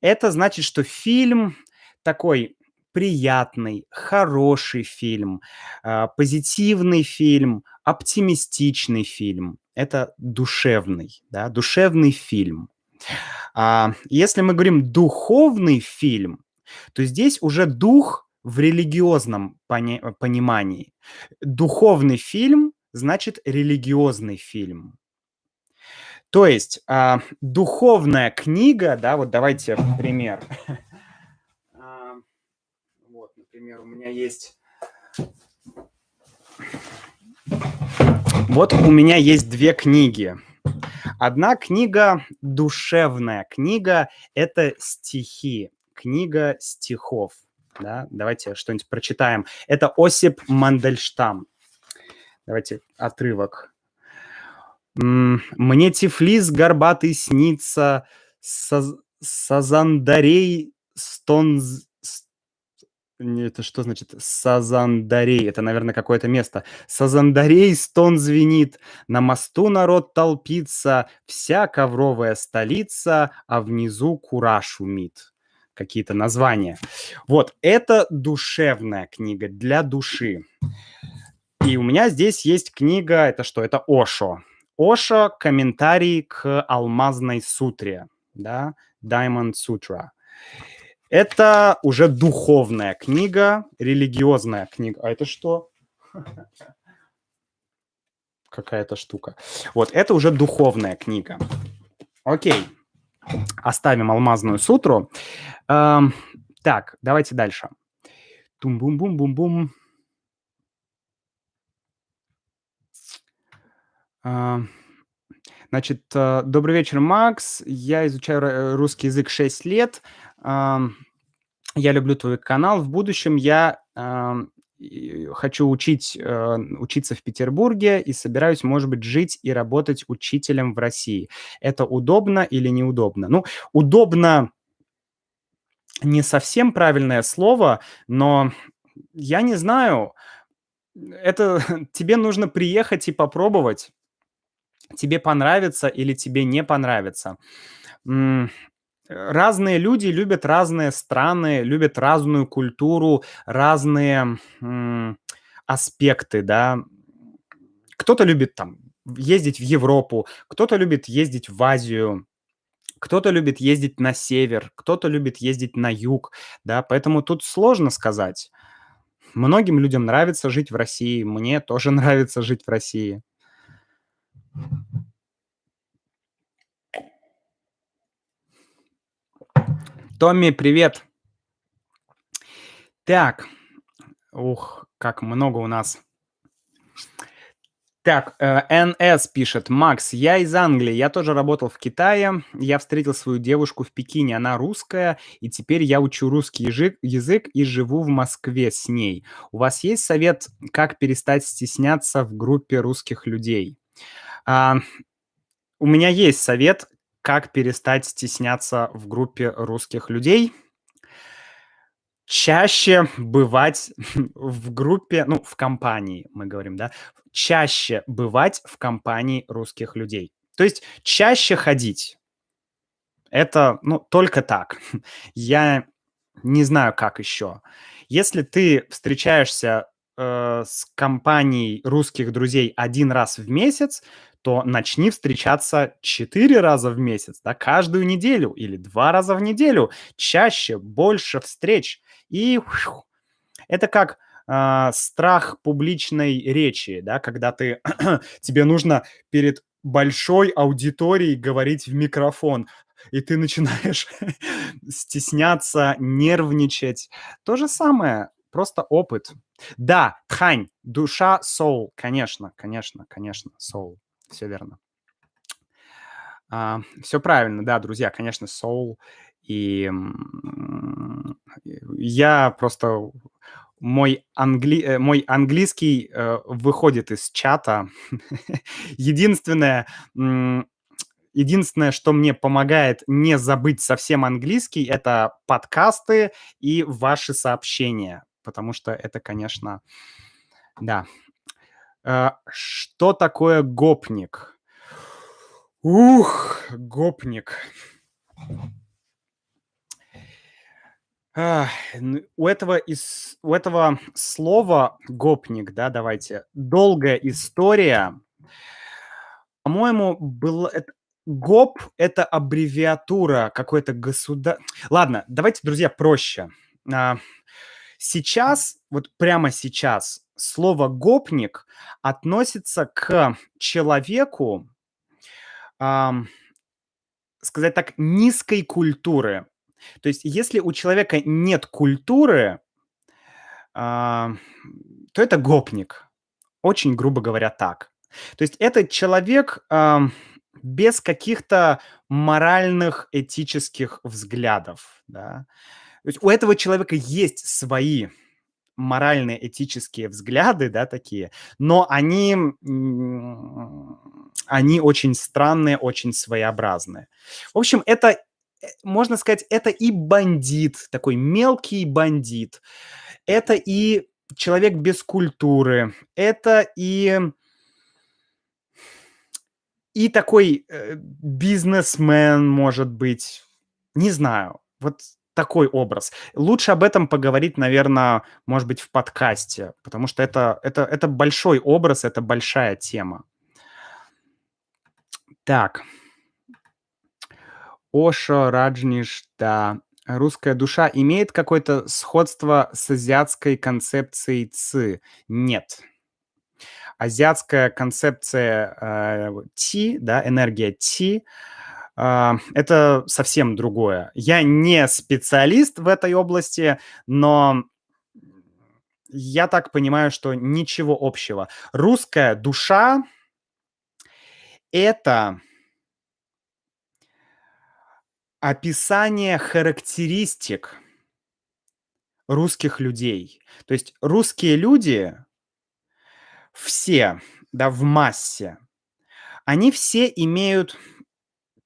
Это значит, что фильм такой приятный, хороший фильм, э, позитивный фильм, оптимистичный фильм. Это душевный, да, душевный фильм. А, если мы говорим духовный фильм, то здесь уже дух в религиозном пони- понимании. Духовный фильм значит религиозный фильм. То есть а, духовная книга, да, вот давайте пример. А, вот, например, у меня есть... Вот у меня есть две книги. Одна книга душевная книга – это стихи, книга стихов. Да? Давайте что-нибудь прочитаем. Это Осип Мандельштам. Давайте отрывок. Мне Тифлис горбатый снится, Саз... Сазандарей стонз... Это что значит Сазандарей? Это, наверное, какое-то место. Сазандарей стон звенит, на мосту народ толпится, вся ковровая столица, а внизу кура шумит. Какие-то названия. Вот, это душевная книга для души. И у меня здесь есть книга, это что? Это Ошо. Оша комментарий к алмазной сутре, да, Diamond Sutra. Это уже духовная книга, религиозная книга. А это что? Какая-то штука. Вот, это уже духовная книга. Окей. Оставим алмазную сутру. Эм, так, давайте дальше. Тум-бум-бум-бум-бум. А, значит, э, добрый вечер, Макс. Я изучаю русский язык 6 лет. Я люблю твой канал. В будущем я хочу учить, э, учиться в Петербурге и собираюсь, может быть, жить и работать учителем в России. Это удобно или неудобно? Ну, удобно не совсем правильное слово, но я не знаю. Это тебе нужно приехать и попробовать тебе понравится или тебе не понравится. Разные люди любят разные страны, любят разную культуру, разные аспекты, да. Кто-то любит там ездить в Европу, кто-то любит ездить в Азию, кто-то любит ездить на север, кто-то любит ездить на юг, да, поэтому тут сложно сказать. Многим людям нравится жить в России, мне тоже нравится жить в России. Томми, привет. Так, ух, как много у нас. Так, э, НС пишет: "Макс, я из Англии, я тоже работал в Китае. Я встретил свою девушку в Пекине, она русская, и теперь я учу русский язык язык и живу в Москве с ней. У вас есть совет, как перестать стесняться в группе русских людей?" А, у меня есть совет, как перестать стесняться в группе русских людей. Чаще бывать в группе, ну, в компании, мы говорим, да, чаще бывать в компании русских людей. То есть чаще ходить. Это, ну, только так. Я не знаю, как еще. Если ты встречаешься э, с компанией русских друзей один раз в месяц, то начни встречаться четыре раза в месяц, да, каждую неделю или два раза в неделю, чаще, больше встреч. И фью, это как а, страх публичной речи, да, когда ты тебе нужно перед большой аудиторией говорить в микрофон, и ты начинаешь стесняться, нервничать. То же самое, просто опыт. Да, тхань, душа, soul, конечно, конечно, конечно, soul, все верно. А, все правильно, да, друзья, конечно, soul. И я просто мой, англи... Э, мой английский э, выходит из чата. Единственное, единственное, что мне помогает не забыть совсем английский, это подкасты и ваши сообщения, потому что это, конечно, да. Э, что такое гопник? Ух, гопник. А, у этого из у этого слова "гопник", да, давайте, долгая история. По-моему, было гоп- это аббревиатура какой-то государ Ладно, давайте, друзья, проще. Сейчас, вот прямо сейчас слово "гопник" относится к человеку, ам, сказать так, низкой культуры. То есть если у человека нет культуры, а, то это гопник. Очень грубо говоря, так. То есть это человек а, без каких-то моральных, этических взглядов, да. То есть у этого человека есть свои моральные, этические взгляды, да, такие, но они, они очень странные, очень своеобразные. В общем, это Э, можно сказать, это и бандит, такой мелкий бандит. Это и человек без культуры. Это и и такой э, бизнесмен, может быть. Не знаю. Вот такой образ. Лучше об этом поговорить, наверное, может быть, в подкасте, потому что это, это, это большой образ, это большая тема. Так. Ошо, Раджниш, да. Русская душа имеет какое-то сходство с азиатской концепцией ци? Нет. Азиатская концепция э, ти, да, энергия ти, э, это совсем другое. Я не специалист в этой области, но я так понимаю, что ничего общего. Русская душа — это описание характеристик русских людей. То есть русские люди все, да, в массе, они все имеют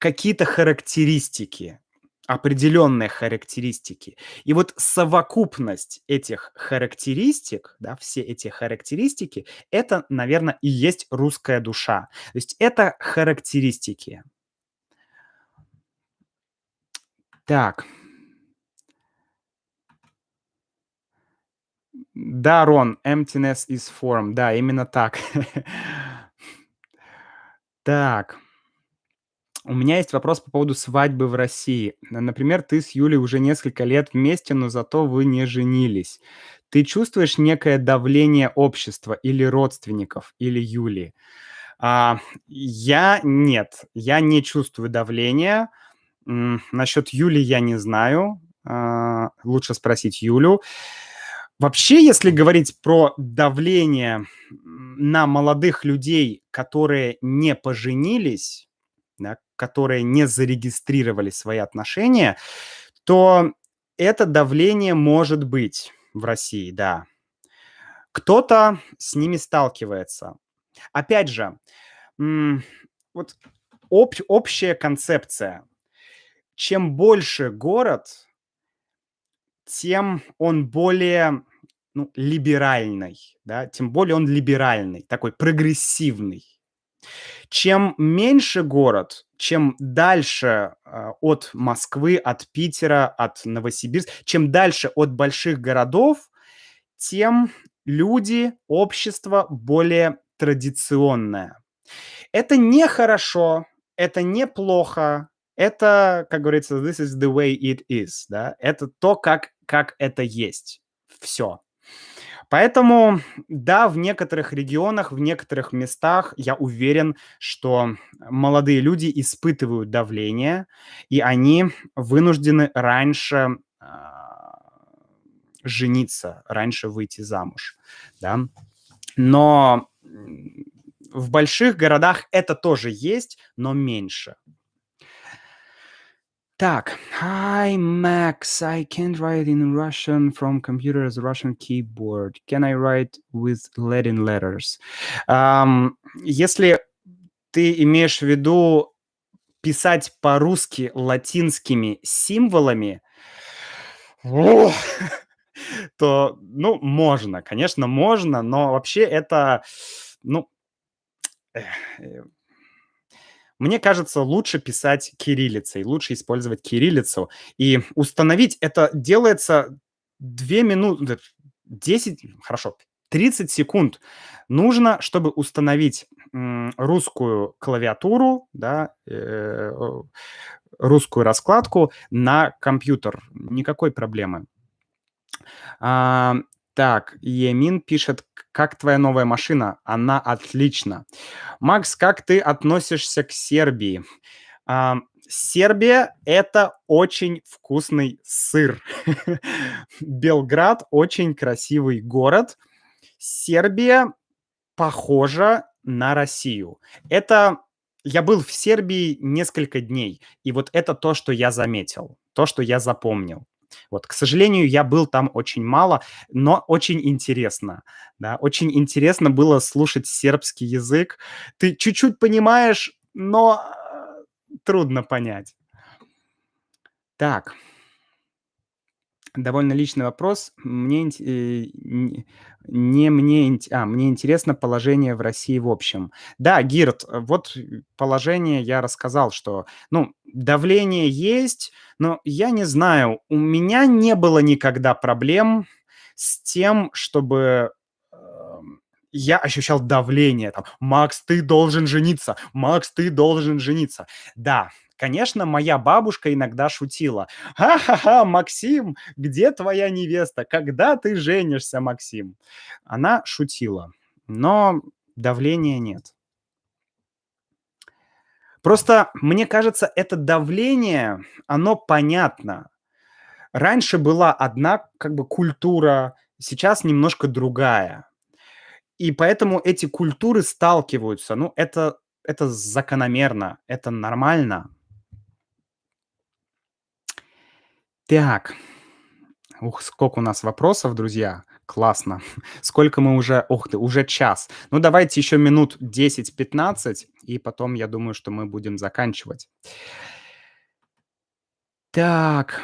какие-то характеристики, определенные характеристики. И вот совокупность этих характеристик, да, все эти характеристики, это, наверное, и есть русская душа. То есть это характеристики. Так. Да, Рон, emptiness is form. Да, именно так. Так. У меня есть вопрос по поводу свадьбы в России. Например, ты с Юлей уже несколько лет вместе, но зато вы не женились. Ты чувствуешь некое давление общества или родственников, или Юли? А, я нет, я не чувствую давления. Насчет Юли я не знаю. А, лучше спросить Юлю. Вообще, если говорить про давление, на молодых людей, которые не поженились, да, которые не зарегистрировали свои отношения, то это давление может быть в России, да. Кто-то с ними сталкивается. Опять же, вот об, общая концепция. Чем больше город, тем он более ну, либеральный, да, тем более он либеральный, такой прогрессивный. Чем меньше город, чем дальше э, от Москвы, от Питера, от Новосибирска, чем дальше от больших городов, тем люди, общество более традиционное. Это не хорошо, это неплохо, это, как говорится, this is the way it is, да, это то, как, как это есть. Все. Поэтому, да, в некоторых регионах, в некоторых местах я уверен, что молодые люди испытывают давление, и они вынуждены раньше э, жениться, раньше выйти замуж, да. Но в больших городах это тоже есть, но меньше. Так, hi Max, I can't write in Russian from computer as Russian keyboard. Can I write with Latin letters? Um, если ты имеешь в виду писать по-русски латинскими символами, то, ну, можно, конечно, можно, но вообще это, ну, э, мне кажется, лучше писать кириллицей, лучше использовать кириллицу. И установить это делается 2 минуты, 10, хорошо, 30 секунд нужно, чтобы установить русскую клавиатуру, да, э, русскую раскладку на компьютер. Никакой проблемы. А, так, Емин пишет, как твоя новая машина? Она отлична. Макс, как ты относишься к Сербии? А, Сербия – это очень вкусный сыр. Белград – очень красивый город. Сербия похожа на Россию. Это я был в Сербии несколько дней, и вот это то, что я заметил, то, что я запомнил. Вот, к сожалению, я был там очень мало, но очень интересно, да, очень интересно было слушать сербский язык. Ты чуть-чуть понимаешь, но э, трудно понять. Так, довольно личный вопрос. Мне э, не мне, а, мне интересно положение в России в общем. Да, Гирт, вот положение я рассказал, что, ну, давление есть, но я не знаю, у меня не было никогда проблем с тем, чтобы эм, я ощущал давление. Там, Макс, ты должен жениться. Макс, ты должен жениться. Да, Конечно, моя бабушка иногда шутила. «Ха-ха-ха, Максим, где твоя невеста? Когда ты женишься, Максим?» Она шутила, но давления нет. Просто, мне кажется, это давление, оно понятно. Раньше была одна как бы культура, сейчас немножко другая. И поэтому эти культуры сталкиваются. Ну, это, это закономерно, это нормально. Так. Ух, сколько у нас вопросов, друзья. Классно. Сколько мы уже... Ух ты, уже час. Ну, давайте еще минут 10-15, и потом, я думаю, что мы будем заканчивать. Так.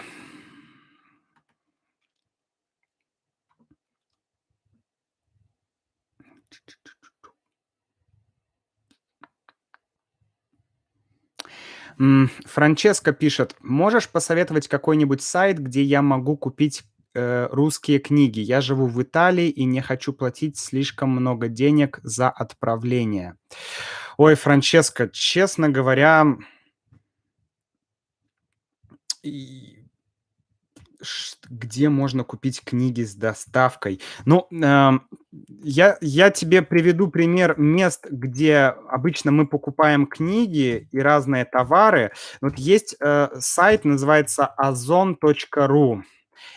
Франческо пишет: "Можешь посоветовать какой-нибудь сайт, где я могу купить, э, русские книги? Я живу в Италии и не хочу платить слишком много денег за отправление". Ой, Франческо, честно говоря где можно купить книги с доставкой? Ну, эм, я я тебе приведу пример мест, где обычно мы покупаем книги и разные товары. Вот есть, э, сайт, называется ozon.ru.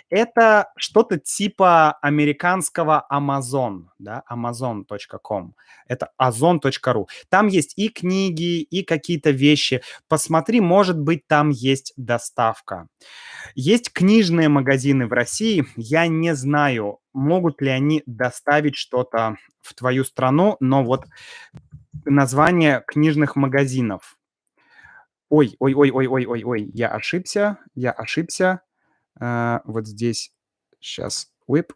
Это что-то типа американского Amazon, да, amazon.com. Это ozon.ru. Там есть и книги, и какие-то вещи. Посмотри, может быть, там есть доставка. Есть книжные магазины в России. Я не знаю, могут ли они доставить что-то в твою страну, но вот название книжных магазинов. Ой, ой, ой, ой, ой, ой, ой, я ошибся, я ошибся. А, вот здесь сейчас whip.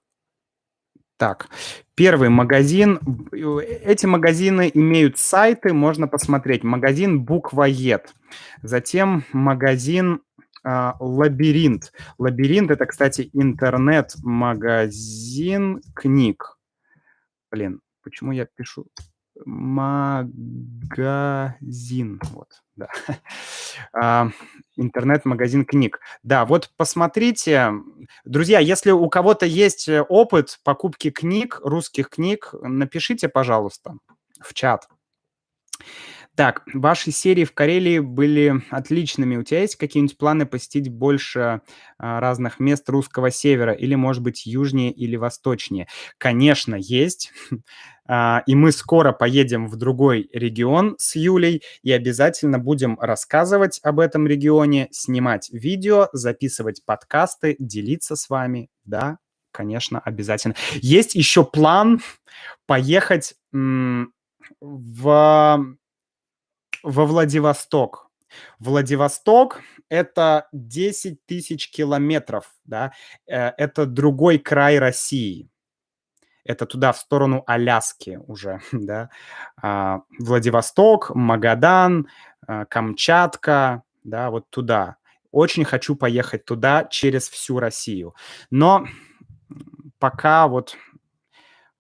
Так, первый магазин. Эти магазины имеют сайты, можно посмотреть. Магазин Буквоед. Затем магазин а, Лабиринт. Лабиринт это, кстати, интернет-магазин книг. Блин, почему я пишу? Магазин. Вот, да. А, интернет-магазин книг. Да, вот посмотрите. Друзья, если у кого-то есть э, опыт покупки книг, русских книг, напишите, пожалуйста, в чат. Так, ваши серии в Карелии были отличными. У тебя есть какие-нибудь планы посетить больше а, разных мест русского севера или, может быть, южнее или восточнее? Конечно, есть. А, и мы скоро поедем в другой регион с Юлей и обязательно будем рассказывать об этом регионе, снимать видео, записывать подкасты, делиться с вами. Да, конечно, обязательно. Есть еще план поехать в во Владивосток. Владивосток – это 10 тысяч километров, да, э, это другой край России. Это туда, в сторону Аляски уже, да. А, Владивосток, Магадан, а, Камчатка, да, вот туда. Очень хочу поехать туда через всю Россию. Но пока вот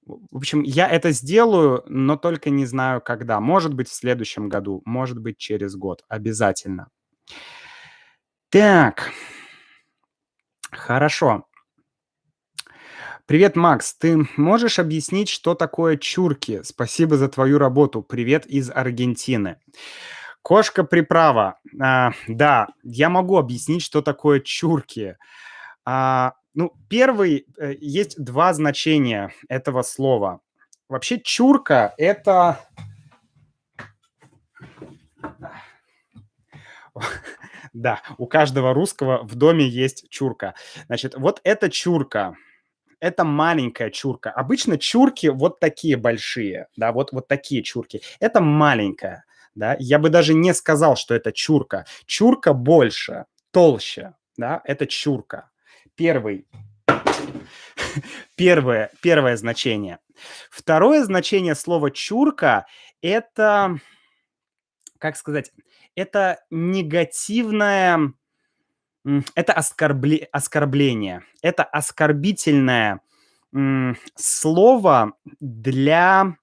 в общем, я это сделаю, но только не знаю когда. Может быть, в следующем году, может быть, через год. Обязательно. Так. Хорошо. Привет, Макс. Ты можешь объяснить, что такое чурки? Спасибо за твою работу. Привет из Аргентины. Кошка-приправа. А, да, я могу объяснить, что такое чурки. А, ну, первый, э, есть два значения этого слова. Вообще чурка – это... Да, у каждого русского в доме есть чурка. Значит, вот эта чурка, это маленькая чурка. Обычно чурки вот такие большие, да, вот, вот такие чурки. Это маленькая, да. Я бы даже не сказал, что это чурка. Чурка больше, толще, да, это чурка. Первый. Первое, первое значение. Второе значение слова «чурка» – это, как сказать, это негативное, это оскорбле, оскорбление, это оскорбительное слово для,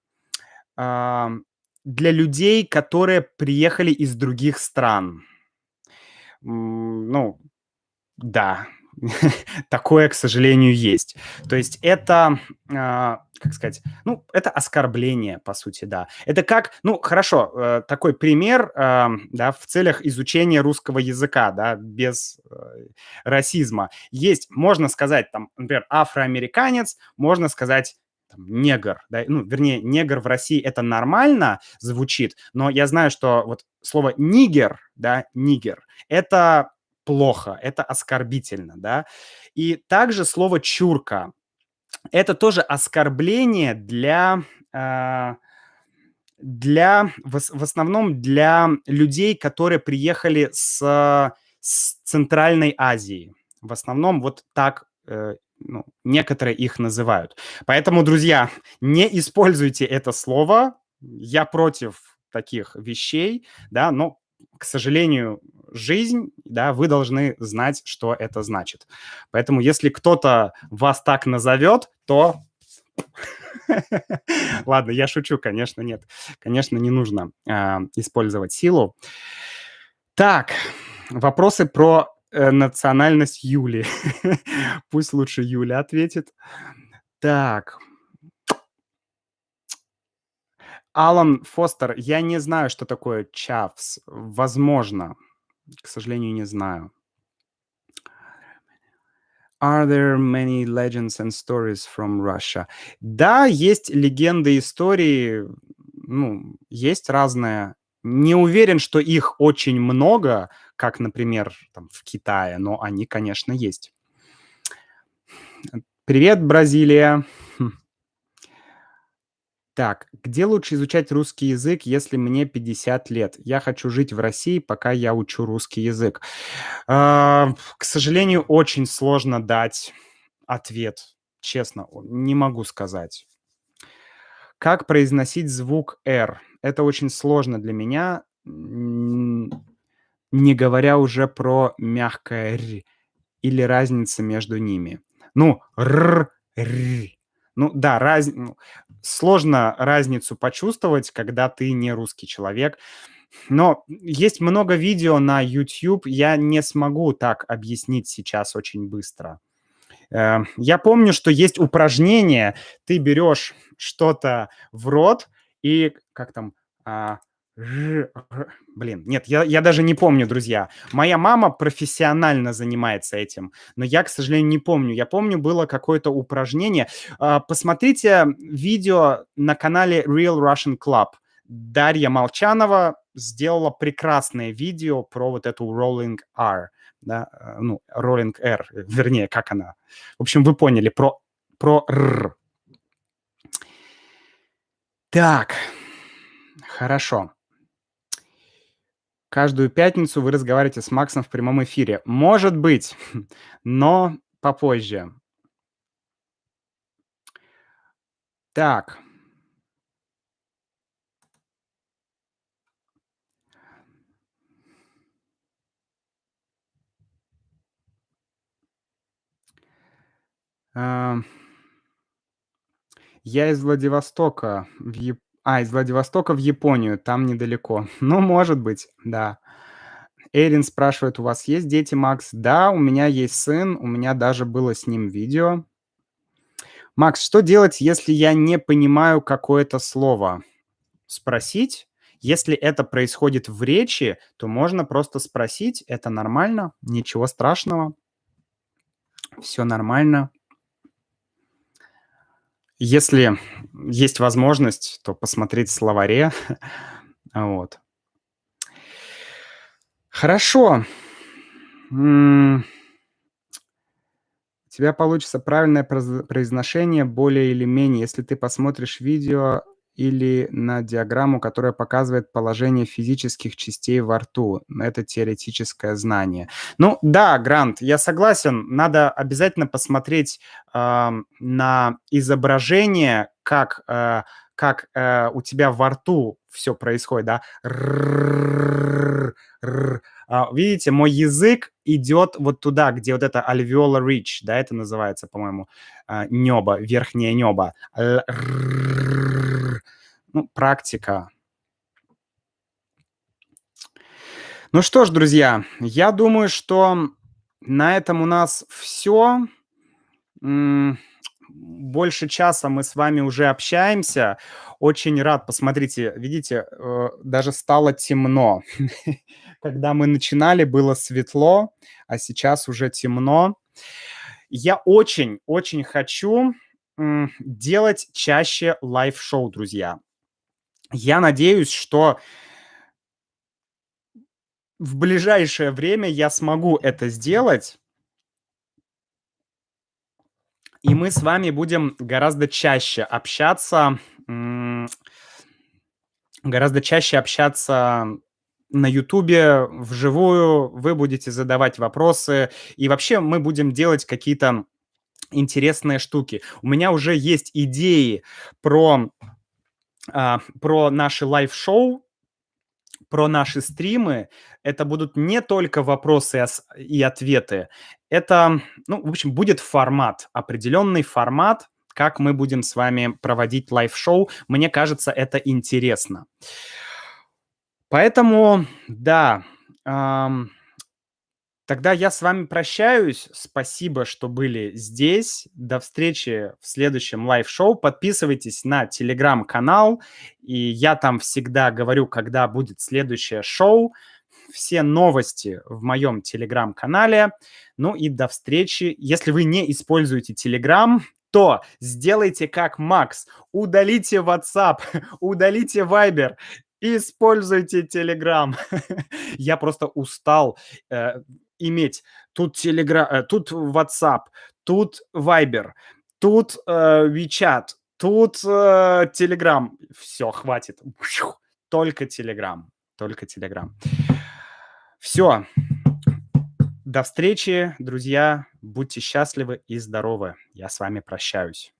для людей, которые приехали из других стран. Ну, да, такое, к сожалению, есть. То есть это, э, как сказать, ну, это оскорбление, по сути, да. Это как, ну, хорошо, э, такой пример, э, да, в целях изучения русского языка, да, без э, расизма. Есть, можно сказать, там, например, афроамериканец, можно сказать негр, да, ну, вернее, негр в России это нормально звучит, но я знаю, что вот слово нигер, да, нигер, это плохо, это оскорбительно, да. И также слово чурка – это тоже оскорбление для, э, для в основном для людей, которые приехали с, с Центральной Азии. В основном вот так э, ну, некоторые их называют. Поэтому, друзья, не используйте это слово. Я против таких вещей, да, но к сожалению, жизнь, да, вы должны знать, что это значит. Поэтому если кто-то вас так назовет, то... Ладно, я шучу, конечно, нет. Конечно, не нужно э, использовать силу. Так, вопросы про э, национальность Юли. Пусть лучше Юля ответит. Так, Алан Фостер, я не знаю, что такое чавс. Возможно. К сожалению, не знаю. Are there many legends and stories from Russia? Да, есть легенды, истории, ну, есть разные. Не уверен, что их очень много, как, например, там, в Китае, но они, конечно, есть. Привет, Бразилия. Так, где лучше изучать русский язык, если мне 50 лет? Я хочу жить в России, пока я учу русский язык. А, к сожалению, очень сложно дать ответ. Честно, не могу сказать. Как произносить звук R? Это очень сложно для меня, не говоря уже про мягкое «р» или разница между ними. Ну, «р», «р». Ну да, раз... Ну, сложно разницу почувствовать, когда ты не русский человек. Но есть много видео на YouTube, я не смогу так объяснить сейчас очень быстро. Э, я помню, что есть упражнение, ты берешь что-то в рот и как там Блин, нет, я, я даже не помню, друзья. Моя мама профессионально занимается этим, но я, к сожалению, не помню. Я помню, было какое-то упражнение. А, посмотрите видео на канале Real Russian Club. Дарья Молчанова сделала прекрасное видео про вот эту Rolling R, да, э, ну, Rolling R, вернее, как она. В общем, вы поняли, про, про R. Так, хорошо. Каждую пятницу вы разговариваете с Максом в прямом эфире. Может быть, но попозже. Так. А, я из Владивостока в Яп... А, из Владивостока в Японию, там недалеко. Ну, может быть, да. Эрин спрашивает, у вас есть дети, Макс? Да, у меня есть сын, у меня даже было с ним видео. Макс, что делать, если я не понимаю какое-то слово? Спросить. Если это происходит в речи, то можно просто спросить, это нормально, ничего страшного, все нормально. Если есть возможность, то посмотреть в словаре. вот. Хорошо. У тебя получится правильное произношение более или менее, если ты посмотришь видео или на диаграмму, которая показывает положение физических частей во рту. Это теоретическое знание. Ну да, Грант, я согласен. Надо обязательно посмотреть э, на изображение, как, э, как э, у тебя во рту все происходит, да. Видите, мой язык идет вот туда, где вот это alveolar reach, да, это называется, по-моему, небо, верхнее небо. Ну, практика. Ну что ж, друзья, я думаю, что на этом у нас все. Больше часа мы с вами уже общаемся. Очень рад, посмотрите, видите, э, даже стало темно. Когда мы начинали, было светло, а сейчас уже темно. Я очень-очень хочу делать чаще лайв-шоу, друзья. Я надеюсь, что в ближайшее время я смогу это сделать. И мы с вами будем гораздо чаще общаться, гораздо чаще общаться на Ютубе вживую, вы будете задавать вопросы, и вообще мы будем делать какие-то интересные штуки. У меня уже есть идеи про про наши лайв-шоу, про наши стримы. Это будут не только вопросы и ответы. Это, ну, в общем, будет формат, определенный формат, как мы будем с вами проводить лайв-шоу. Мне кажется, это интересно. Поэтому, да, эм, Тогда я с вами прощаюсь. Спасибо, что были здесь. До встречи в следующем лайв-шоу. Подписывайтесь на телеграм-канал. И я там всегда говорю, когда будет следующее шоу. все новости в моем телеграм-канале. Ну и до встречи. Если вы не используете телеграм, то сделайте как Макс. Удалите WhatsApp, удалите Viber, используйте Telegram. Я просто устал э, иметь тут Telegram, э, тут WhatsApp, тут Viber, тут э, WeChat, тут э, Telegram. Все, хватит. Только Telegram, только Telegram. Все. До встречи, друзья. Будьте счастливы и здоровы. Я с вами прощаюсь.